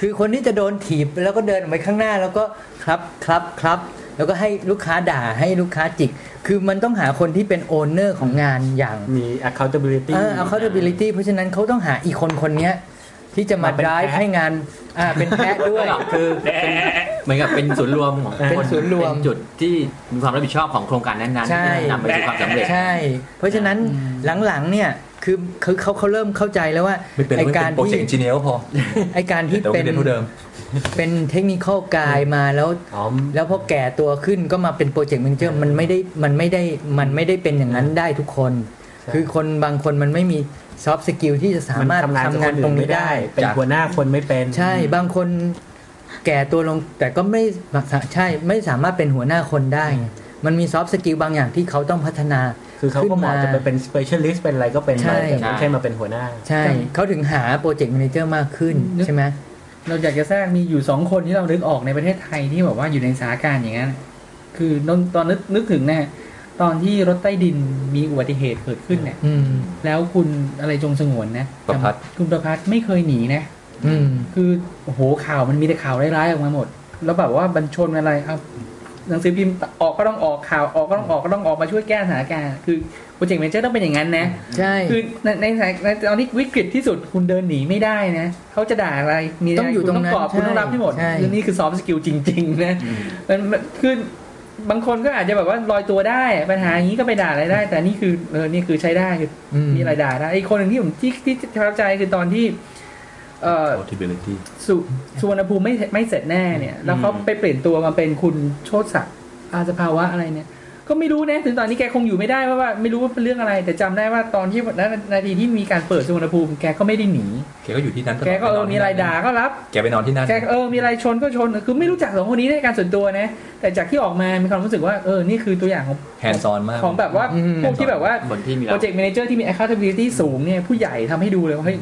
คือคนที่จะโดนถีบแล้วก็เดินออกไปข้างหน้าแล้วก็ครับครับครับ แล้วก็ให้ลูกค้าด่าให้ลูกค้าจิก คือมันต้องหาคนที่เป็น owner ของงานอย่างมี accountability เออ accountability เพราะฉะนั้นเขาต้องหาอีกคนคนเนี้ยที่จะมามาเป็น drive แพะให้งานอ่าเป็นแพะด้วยคือเป็นเหมือนกับเป็นศูนย์รวมของเป็นศูนย์รวมเป็นจุดที่มีความรับผิดชอบของโครงการนั้นๆใช่ที่นำไปสู่ความสำเร็จใช่ เพราะฉะนั้นหลังๆเนี่ย คือคือเขาเขาเริ่มเข้าใจแล้วว่าไม่เป็นไอการที่ไม่กาเป็น project engineer ก็พอไอการที่แต่ว่าเป็นเรียนเท่าเดิมเป็น technical มาแล้วอ๋อแล้วพอแก่ตัวขึ้นก็มาเป็นโปรเจกต์ a ม a เจอร์มันไม่ได้มันไม่ได้มันไม่ได้เป็นอย่างนั้นได้ทุกคน คือคนบางคนมันไม่มี soft skill ที่จะสามารถทำงานทำงานตรงนี้ได้ เป็นหัวหน้าคนไม่เป็น ใช่บางคนแก่ตัวลงแต่ก็ไม่ใช่ไม่สามารถเป็นหัวหน้าคนได้ไง มันมี soft skill บางอย่างที่เขาต้องพัฒนา คือเขาก็เหมาะจะไปเป็น specialist เป็นอะไรก็เป็นใช่ไปแต่ไม่ใช่มาเป็นหัวหน้า ใช่เขาถึงหาโปรเจกต์ a ม a เจอร์มากขึ้นใช่ไหมเราอยากจะแทรกมีอยู่สองคนที่เรานึกออกในประเทศไทยที่แบบว่าอยู่ในสถานการณ์อย่างนั้นคือนนตอนนึกนึกถึงเนี่ยตอนที่รถใต้ดินมีอุบัติเหตุเกิดขึ้นเนี่ยอืมแล้วคุณอะไรจงสงวนนะประภัสคุณประพัฒน์ไม่เคยหนีนะ อืมคือโอ้โหข่าวมันมีแต่ข่าวร้ายๆออกมาหมด แล้วแบบว่าบัญชนอะไรเอา หนังสือพิมพ์ออกก็ต้องออกข่าวออกก็ต้องออกก็ต้องออกมาช่วยแก้สถานการณ์คือproject manager ต้องเป็นอย่างนั้นนะใช่คือในในสถานในตอนที่วิกฤตที่สุดคุณเดินหนีไม่ได้นะเขาจะด่าอะไรมีต้องอยู่คุณตรงนั้นตอบคุณต้องรับให้หมดใช่คือนี่คือ soft skill จริง ๆ นะมันมันคือบางคนก็อาจจะแบบว่าลอยตัวได้ปัญหาอย่างนี้ก็ไปด่าอะไรได้ แต่นี่คือเออนี่คือใช้ได้คืออืมมีอะไรด่าได้อีกคนหนึ่งที่ผมที่ที่ประทับใจคือตอนที่ เอ่อ portability สุสุวรรณภูมิไม่ไม่เสร็จแน่เนี่ย แล้วเขาไปเปลี่ยนตัวมาเป็นคุณโชติศักดิ์อาสภวิริยะอะไรเนี่ย ก็ไม่รู้นะถึงตอนนี้แกคงอยู่ไม่ได้เพราะว่าไม่รู้ว่าเป็นเรื่องอะไร แต่จำได้ว่าตอนที่ณนาทีที่มีการเปิดสุวรรณภูมิแกก็ไม่ได้หนีแกก็อยู่ที่นั้นตลอดแกก็เออมีอะไรด่าก็รับแกไปนอนที่นั่นแกเออมีอะไรชนก็ชนคือไม่รู้จักสองคนนี้ในการส่วนตัวนะแต่จากที่ออกมา มีความรู้สึกว่าเออ นี่คือตัวอย่างของ hands-on มากของแบบว่าอืมพวกที่แบบว่าคนที่มีโปรเจกต์ a ม a เจอร์ที่มี accountability สูงเนี่ยผู้ใหญ่ทำให้ดูเลยว่าเฮ้ย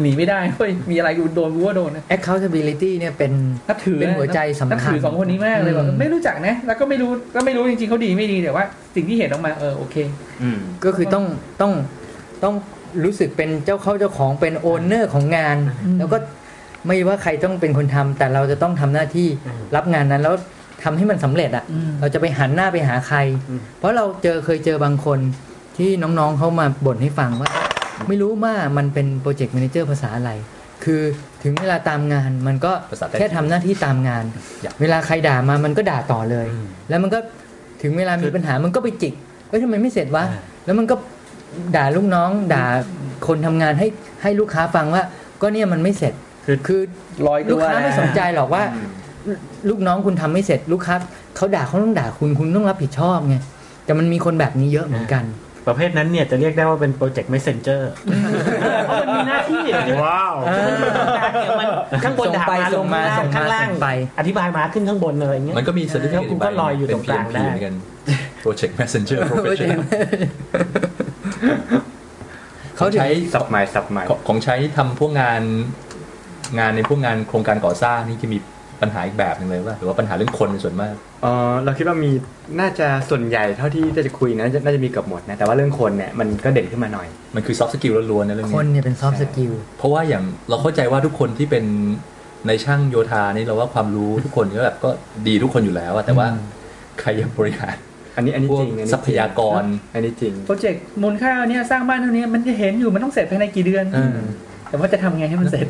หนีไม่ได้เฮ้ยมีอะไรกูโดนกูก็โดนนะ accountability เนี่ยเป็นนับถือเป็นหัวใจสำคัญนับถือสองคนนี้มากเลยแบบอืมไม่รู้จักนะ แล้วก็ไม่รู้ก็ไม่รู้จริงๆเขาดีไม่ดีแต่ว่า สิ่งที่เห็นออกมาเออโอเคอืมก็คือต้องต้องต้องรู้สึกเป็นเจ้าเข้าเจ้าของเป็นโอนเนอร์ของงานอืมแล้วก็ไม่ว่าใครต้องเป็นคนทำแต่เราจะต้องทำหน้าที่อืมรับงานนั้นแล้วทำให้มันสำเร็จอะอืมเราจะไปหันหน้าไปหาใครอืมเพราะเราเจอเคยเจอบางคนที่น้องๆเขามาบ่นให้ฟังว่า ไม่รู้ว่ามันเป็นโปรเจกต์ a ม a เจอร์ภาษาอะไร คือถึงเวลาตามงานมันก็ภาษาใต้แค่ทำหน้าที่ตามงานอยากเวลาใครด่ามามันก็ด่าต่อเลยอืมแล้วมันก็ถึงเวลามีปัญหามันก็ไปจิกเอ้ยทำไมไม่เสร็จวะอ่าแล้วมันก็ด่าลูกน้อง ด่าคนทำงานให้ให้ลูกค้าฟังว่า ก็เนี่ยมันไม่เสร็จคือคือลอยตัลูกวค้าไม่สนใจหรอกว่า ลูกน้องคุณทำไม่เสร็จลูกค้าเขาด่าเขาต้องด่าคุณคุณต้องรับผิดชอบไงแต่มันมีคนแบบนี้เยอะเหมือนกัน ประเภทนั้นเนี่ยจะเรียกได้ว่าเป็นโปรเจกต์ messenger เพราะมันมีหน้าที่ว้าวมันข้างบนส่งด่าไปมาลส่งงมามาส่งมาข้างล่างส่งไป อธิบายมาขึ้นข้างบนอะไรอย่างเงี้ยมันก็มี certificate แล้วกูก็ลอยอยู่ตรงกลางได้เป็น PMP เหมือนกัน project messenger professional เขาถึงใช้สับใหม่สับใหม่ของของใช้ทำพวกงานงานในพวกงานโครงการก่อสร้างนี่จะมี ปัญหาอีกแบบหนึ่งเลยว่าหรือว่าปัญหาเรื่องคนเป็นส่วนมากเออเราคิดว่ามีน่าจะส่วนใหญ่เท่าที่จะคุยนะน่าจะน่าจะมีเกับหมดนะแต่ว่าเรื่องคนเนี่ยมันก็เด่นขึ้นมาหน่อย มันคือ soft skill ล้วนๆนะเรื่องคนนี้เนี่ยเป็นซอฟต์สกิลเพราะว่าอย่างเราเข้าใจว่าทุกคนที่เป็นในช่างโยธานี่เราว่าความรู้ทุกคนก็แบบก็ดีทุกคนอยู่แล้วอะแต่ว่าใครยังบริหารอันนี้อันนี้พวจกริงอันนี้ทรัพยากรอันนี้จริงโปรเจกต์มูลค่าเนี่ยสร้างบ้านเท่านี้มันจะเห็นอยู่มันต้องเสร็จภายในกี่เดือนเออ แต่ว่าจะทำไงให้มันเสร็จ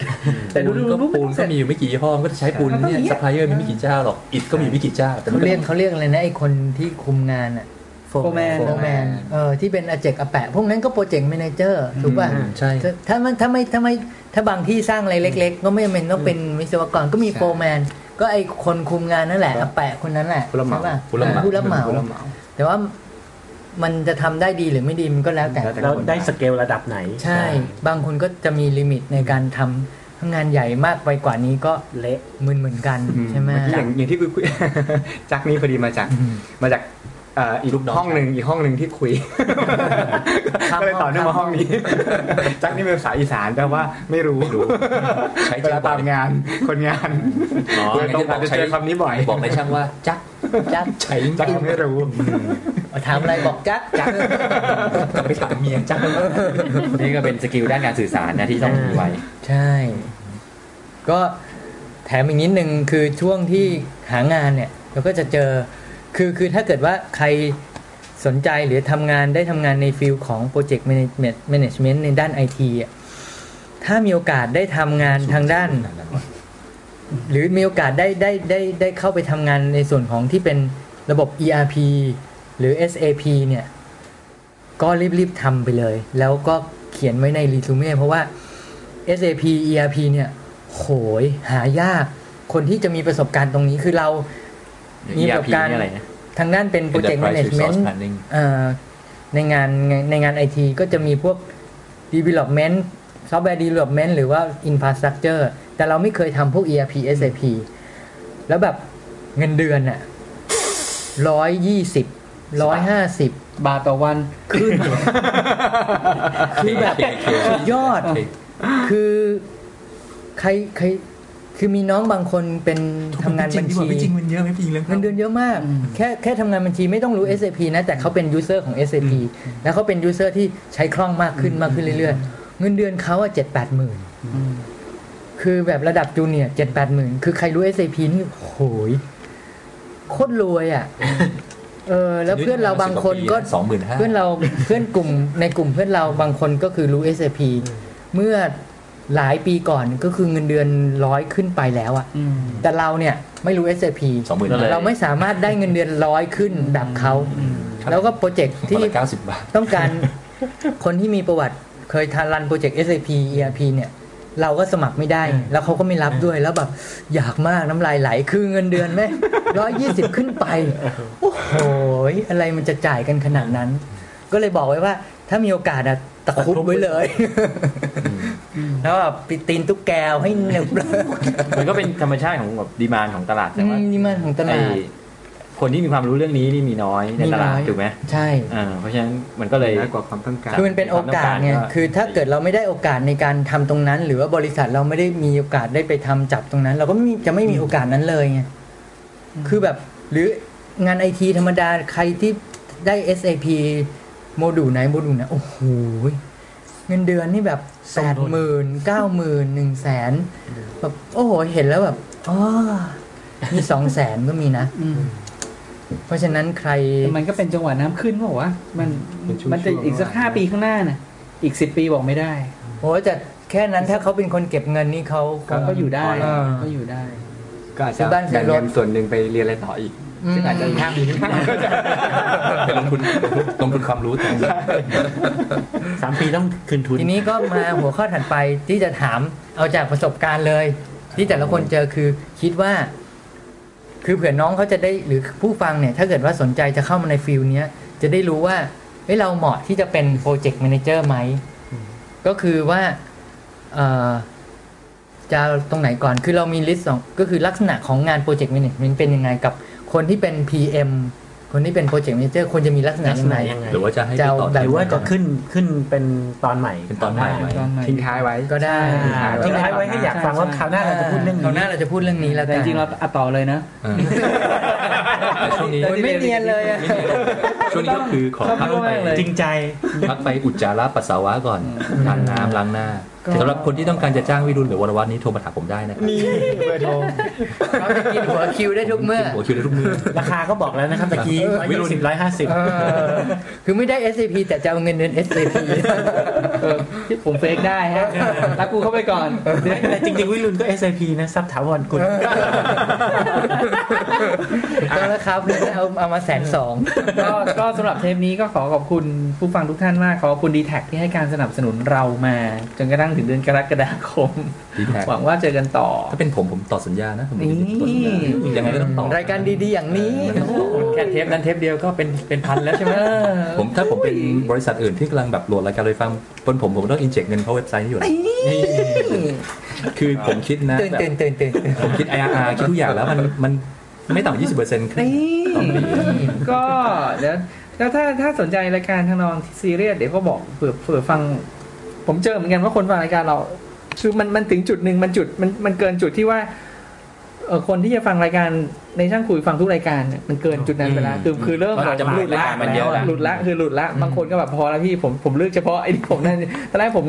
แต่ดูปูนดูก็รูปปูนมันก็เสร็จมีอยู่ไม่กี่ยี่ห้อมันก็จะใช้ปูนมันต้องเนี่อยย่างเงี้ยซัพพลายเออร์มีไม่กี่เจ้าหรอกอิฐก็มีไม่กี่เจ้า แต่มัเขานก็เรียกเขาเรียกอะไรนะไอ้คนที่คุมงานอะโฟร์แมนโฟร์แมนเออที่เป็นอาเจ็กอาแปะ พวกนั้นก็ project manager ถูกป่ะอืมใช่ถ้าถ้ามันถ้าไม่ถ้าไม่ถ้าบางที่สร้างอะไรเล็ก ๆ ก็ไม่จำเป็นต้องเป็นวิศวกรก็มีโฟร์แมนก็ไอคนคุมงานนั่นแหละอาแปะคนนั้นแหละผู้รับเหมาใช่ป่ะผู้รับเหมาผู้รับเหมาผู้รับเหมาแต่ว่า มันจะทำได้ดีหรือไม่ดีมันก็แล้วแต่แล้วแต่แล้วได้สเกลระดับไหน ใช่ บางคนก็จะมี limit ในการทำทำงานใหญ่มากไปกว่านี้ก็เละมึนเหมือนกันใช่ไหมเมื่อกี้อย่างอย่างที่คุยคุยจักนี่พอดีมาจากอืมมาจาก อ่าอีกลูกน้องห้องหนึ่งอีกห้องหนึ่งที่คุย ก็เลยต่อเนื่องมาห้องนี้จักนี่เป็นภาษาอีสานแปลว่าไม่รู้ใช้เวลาตามงานคนงานอ๋อโดยตรงอาจจะเจอคำนี้บ่อยบอกในช่างว่าจักจักใช้จักไม่รู้ถามอะไรบอกจักจักกลับไปถามเมียจักนี่ก็เป็น skill ด้านการสื่อสารนะที่ต้องมีไว้ใช่ ก็แถมอีกนิดนึงคือช่วงที่หางานเนี่ย เราก็จะเจอ คือคือถ้าเกิดว่าใครสนใจหรือทำงานได้ทำงานใน field ของ project management ในด้านไอทีอะถ้ามีโอกาสได้ทำงานทางด้าน หรือมีโอกาสได้ได้ได้ได้เข้าไปทำงานในส่วนของที่เป็นระบบ ERP หรือ SAP เนี่ย ก็รีบๆทำไปเลย แล้วก็เขียนไว้ในรีซูเม่เพราะว่า SAP ERP เนี่ย โหยหายาก คนที่จะมีประสบการณ์ตรงนี้คือเรา มีประสบ ERP การณ์นี่อะไรนะทางด้านเป็นโปรเจกต์แมネจเมน Enterprise ต์ Resource Planning ในงานในงานไอทีก็จะมีพวก development software development หรือว่า infrastructure แต่เราไม่เคยทำพวก ERP SAP แล้วแบบเงินเดือนอะร้อยยี่สิบร้อยห้าสิบบาทต่อวันขึ้นคือแบบสุดยอด คือใครใคร คือมีน้องบางคนเป็นทำงานบัญชีไม่จริงมันเยอะไม่จริงเรื่องเงินเดือนเยอะมาก แค่แค่ทำงานบัญชีไม่ต้องรู้ SAP นะ แต่เขาเป็น user ของ SAP แล้วเขาเป็น user ที่ใช้คล่องมากขึ้นมากขึ้นเรื่อยๆ เงินเดือนเขาอะเจ็ดแปดหมื่นคือแบบระดับจูเนียร์เจ็ดแปดหมื่นคือใครรู้ SAP นี่โหยโคตรรวยอะเออแล้วเพื่อนเราบางคนก็สองหมื่นห้าเพื่อนเราเพื่อนกลุ่มในกลุ่มเพื่อนเราบางคนก็คือรู้ SAP เมื่อ หลายปีก่อนก็คือเงินเดือนร้อยขึ้นไปแล้วอะแต่เราเนี่ยไม่รู้ SAP สองหมื่นเลยเราไม่สามารถได้เงินเดือนร้อยขึ้นแบบเขาแล้วก็โปรเจกต์ที่ที่เก้าสิบบาทต้องการคนที่มีประวัติเคยทานรันโปรเจกต์ SAP ERP เนี่ยเราก็สมัครไม่ได้ แล้วเขาก็ไม่รับด้วยแล้วแบบอยากมากน้ำลายไหล คือเงินเดือนแม่ร้อยยี่สิบขึ้นไป โอ้โหอะไรมันจะจ่ายกันขนาดนั้น ก็เลยบอกไว้ว่า ถ้ามีโอกาสอะตะครุบไว้เลย แล้วแบบปิดตีนตุ๊กแกวให้หนึบเลยมันก็เป็นธรรมชาติของแบบดีมานของตลาดแต่ว่านี่มันของตลาดไอ้คนที่มีความรู้เรื่องนี้นี่มีน้อยในตลาดมีน้อยถูกไหมใช่อ่าเพราะฉะนั้นมันก็เลยน้อยกว่าความต้องการคือมันเป็นโอกาสไงความต้องการก็คือถ้าเกิดเราไม่ได้โอกาสในการทำตรงนั้น หรือว่าบริษัทเราไม่ได้มีโอกาสได้ไปทำจับตรงนั้น เราก็ไม่มีจะไม่มีโอกาสนั้นเลยไงคือแบบหรืองานไอทีธรรมดาใครที่ได้ SAP โมดูลไหนโมดูลไหนโอ้โหเงินเดือนนี่แบบแปดหมื่นเก้าหมื่นหนึ่งแสนแบบโอ้โหเห็นแล้วแบบอ๋อมีสองแสนก็มีนะเพราะฉะนั้นใครแต่มันก็เป็นจังหวะน้ำขึ้นบอกว่าวะมันเป็นช่วงๆมันจะอีกสักห้าปีข้างหน้าน่ะ อีกสิบปีบอกไม่ได้โอ้แต่แค่นั้นถ้าเขาเป็นคนเก็บเงินนี่เขาก็ก็อยู่ได้อ่าก็อยู่ได้ก็อาจซื้จะอบ้านซื้แบ่องรถเงินส่วนหนึ่งไปเรียนอะไรต่ออีกอืม ซึ่งอาจจะอีกห้าปีข้างหน้าก็จะเป็นลงทุนลงทุนความรู้แต่สามปีต้องคืนทุน ทีนี้ก็มาหัวข้อถัดไปที่จะถามเอาจากประสบการณ์เลย ที่แต่ละคนเจอคือคิดว่า คือเผื่อน้องเขาจะได้หรือผู้ฟังเนี่ย ถ้าเกิดว่าสนใจจะเข้ามาใน field เนี้ย จะได้รู้ว่าเฮ้ยเราเหมาะที่จะเป็น project manager ไหม ก็คือว่าเอ่อจะเอาตรงไหนก่อน คือเรามี list สองก็คือลักษณะของงาน project management เป็นยังไงกับ คนที่เป็น PM คนที่เป็น project manager ควรจะมีลักษณะยังไงลักษณะยังไงหรือว่าจะให้จะเอาต่อแบบหรือว่าจะขึ้นขึ้นเป็นตอนใหม่เป็นตอนใหม่ไหมตอนใหม่ทิ้งท้ายไว้ก็ได้อ่าทิ้งท้ายไว้ให้อยากฟังว่าคราวหน้าเราจะพูดเรื่องคราวหนี้น้าเราจะพูดเรื่องนี้แล้วแต่กัจนริงๆเราอัดต่อเลยนะเออแต่ช่วงนี้โอ้ยไม่เนียนเลยอะช่วงนี้ก็คือขอพักไปจริงใจพักไปอุจจาระปัสสาวะก่อนทานน้ำล้างหน้าสำหรับคนที่ต้องการจะจ้างวิรุณหรือวรวัฒน์นี้โทรมาถามผมได้นะครับนี่เบอร์โทรเขาจะกินหัวคิวได้ทุกเมื่อหัวคิวได้ทุกมือราคาก็บอกแล้วนะครับตะกี้ร้อยยี่สิบร้อยห้าสิบเออคือไม่ได้ SAP แต่จะเอาเงินเดือน SAP เออที่ผมเฟกได้ฮะรักกูเข้าไปก่อนแต่จริงๆวิรุณก็ SAP นะทรัพย์ถาวรกุลก็ราคาเพื่อนเอาเอามาแสนสองก็ก็สำหรับเทปนี้ก็ขอขอบคุณผู้ฟังทุกท่านมากขอบคุณดีแท็ที่ให้การสนับสนุนเรามาจนกระทั่งถึงเดือนกรกฎาคม D-Tag หวังว่าเจอกันต่อ ถ้าเป็นผมผมต่อสัญญานะผมนี่ต่อสัญญายังไงก็ต้องต่อรายการดีๆ อย่างนี้แค่เทปนั้นเทปเดียวก็เป็นเป็นพันแล้วใช่ไหมเออผมถ้าผมเป็นบริษัทอื่นที่กำลังแบบโหลดรายการเลยฟังบนผมผมต้องอินเจกเงินเข้าเว็บไซต์นี้อยู่นะคือผมคิดนะตื่นแบบตื่นตื่นตื่นผมคิด IRR คิดทุกอย่างแล้วมันมันไม่ต่ำยี่สิบเปอร์เซ็นต์ขึ้นนี่ก็เดี๋ยวแล้วถ้าถ้าสนใจรายการทางนองซีเรียสเดี๋ยวก็บอกเผื่อเผื่อฟัง ผมเจอเหมือนกันว่าคนฟังรายการเราคือมันมันถึงจุดหนึ่งมันจุดมันมันเกินจุดที่ว่าเออคนที่จะฟังรายการในช่างคุยฟังทุกรายการเนี่ยมันเกินจุดนั้นไปแล้วคือคือเริ่มมันอาจจะหลุดละรายการมันเยอะแล้วหลุดละคือหลุดละบางคนก็แบบพอแล้วพี่ผมผมเลือกเฉพาะไอ้ที่ผมนั่นตอนแรกผม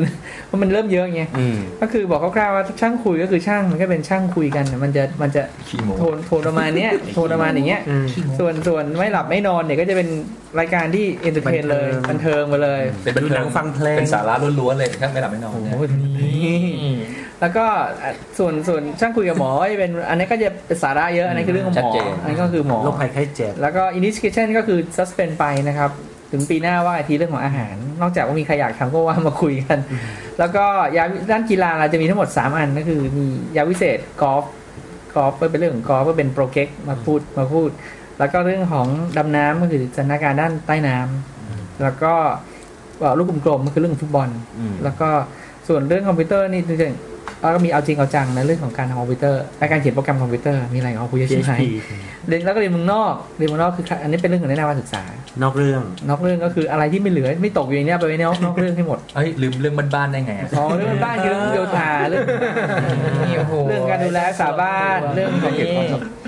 เพราะมันเริ่มเยอะไงอืมก็คือบอกคร่าวๆว่าช่างคุยก็คือช่างมันก็เป็นช่างคุยกันน่ะมันจะมันจะขี้โม้โทนโทนประมาณเนี้ยโทนประมาณอย่างเงี้ยส่วนส่วนไม่หลับไม่นอนเนี่ยก็จะเป็นรายการที่ entertain เลยบันเทิงไปเลย เป็นบันเทิงดูหนังฟังเพลงเป็นสาระล้วนๆเลยแค่ไม่หลับไม่นอนเนี่ยแล้วก็อะส่วนส่วนช่างคุยกับหมอก็จะเป็นอันนี้ก็จะเป็นสาระเยอะอันนี้คือเรื่องของหมออันนี้ก็คือหมอโรคภัยไข้เจ็บ แล้วก็ investigation ก็คือ suspend ไปนะครับ ถึงปีหน้าว่าอีกทีเรื่องของอาหาร นอกจากว่ามีใครอยากทำก็ว่ามาคุยกัน แล้วก็ยาด้านกีฬาเราจะมีทั้งหมด 3 อันก็คือมียาวิเศษกอล์ฟกอล์ฟก็เป็นเรื่องของกอล์ฟก็เป็นโปรเก็กมาพูดมาพูด แล้วก็เรื่องของดำน้ำก็คือสถานการณ์ด้านใต้น้ำแล้วก็เอ่อลูกกลมๆก็คือเรื่องของฟุตบอลอืมแล้วก็ส่วนเรื่องคอมพิวเตอร์นี่จริงๆ แล้วก็มีเอาจริงเอาจังนะเรื่องของการทำคอมพิวเตอร์และการเขียนโปรแกรมคอมพิวเตอร์มีอะไรเอาคุยจะชี้ไหน PHP เรียนแล้วก็เรียนเมืองนอกเรียนเมืองนอกคืออันนี้เป็นเรื่องของแนะนำการศึกษา นอกเรื่อง นอกเรื่องก็คืออะไรที่ไม่เหลือไม่ตกอยู่ในเนี้ยไปไว้นอกนอกเรื่องให้หมดเอ้ยลืมเรื่องบ้านๆได้ไงอะอ๋อเรื่องบ้านคือเรื่องโยธาเรื่องเรื่องการดูแลรักษาบ้านเรื่องของ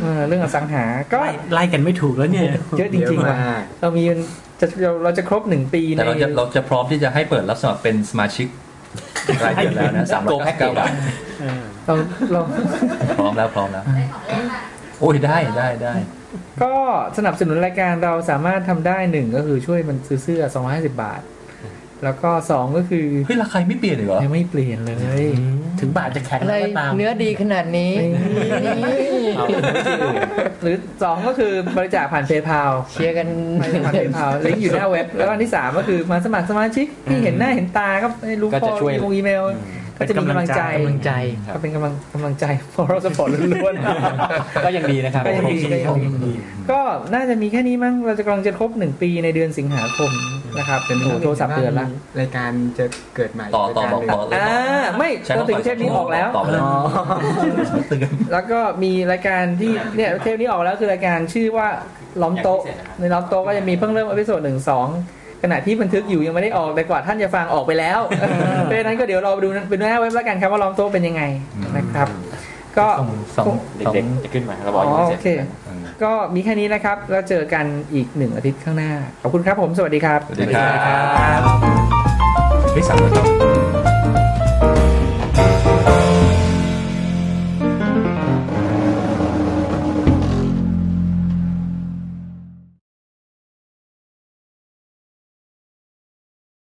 เออเรื่องอสังหา ก็ไล่ไล่กันไม่ถูกแล้วเนี่ยเยอะจริงๆว่ะเรามีจะเราเราจะครบหนึ่งปีในแต่เราจะเราจะพร้อมที่จะให้เปิดรับสมัครเป็นสมาชิก รายเดือนแล้วนะสามร้อยเก้าสิบเก้าบาทเราเราพร้อมแล้วพร้อมแล้วได้ของเล่นอะโอ้ยได้ได้ได้ก็สนับสนุนรายการเราสามารถทำได้หนึ่งก็คือช่วยมันซื้อเสื้อ250 บาท แล้วก็สองก็คือเฮ้ยราคาไม่เปลี่ยนเลยเหรอยังไม่เปลี่ยนเลย ถึงบาทจะแข็งอะไรแล้วก็ตามเนื้อดีขนาดนี้หรือสองก็คือบริจาคผ่านเพย์พาเชียร์กันผ่านเพย์พาลิงก์อยู่หน้าเว็บแล้วก็อันที่สามก็คือมาสมัครสมาชิกที่เห็นหน้าเห็นตาก็ให้รู้ก็ข้จะอช่วยอีมงอีเมล ก็จะมีกำลังใจกำลังใจก็เป็นกำลังกำลังใจพอเราสปอร์ตล้วนก็ยังดีนะครับก็ยังดีก็ยังดีๆก็น่าจะมีแค่นี้มั้งเราจะกำลังจะครบหนึ่งปีในเดือนสิงหาคมนะครับเป็นโทรศัพท์เดือนละรายการจะเกิดใหม่ต่อต่อบอกบอกเลยอ่าไม่ใช้ตอนถึงเทปนี้ออกแล้วต่อไปแล้วเตือนแล้วก็มีรายการที่เนี่ยเทปนี้ออกแล้วคือรายการชื่อว่าล้อมโต๊ะในล้อมโต๊ะก็จะมีเพิ่งเริ่มอพิโซดหนึ่งสอง ขณะที่บันทึกอยู่ยังไม่ได้ออกแต่กว่าท่านจะฟังออกไปแล้วเพราะฉะนั้นก็เดี๋ยวเราไปดูเป็นหน้าเว็บแล้วกันครับว่าล้อมโต๊ะเป็นยังไงนะครับ ก็สองเด็กๆจะขึ้นมาเราบอ๋อกอยังไม่เสโอร็จเค ก็มีแค่นี้นะครับ แล้วเจอกันอีกหนึ่งอาทิตย์ข้างหน้า ขอบคุณครับผม สวัสดีครับ สวัสดีครับเฮ้ยสั่งแล้วครับ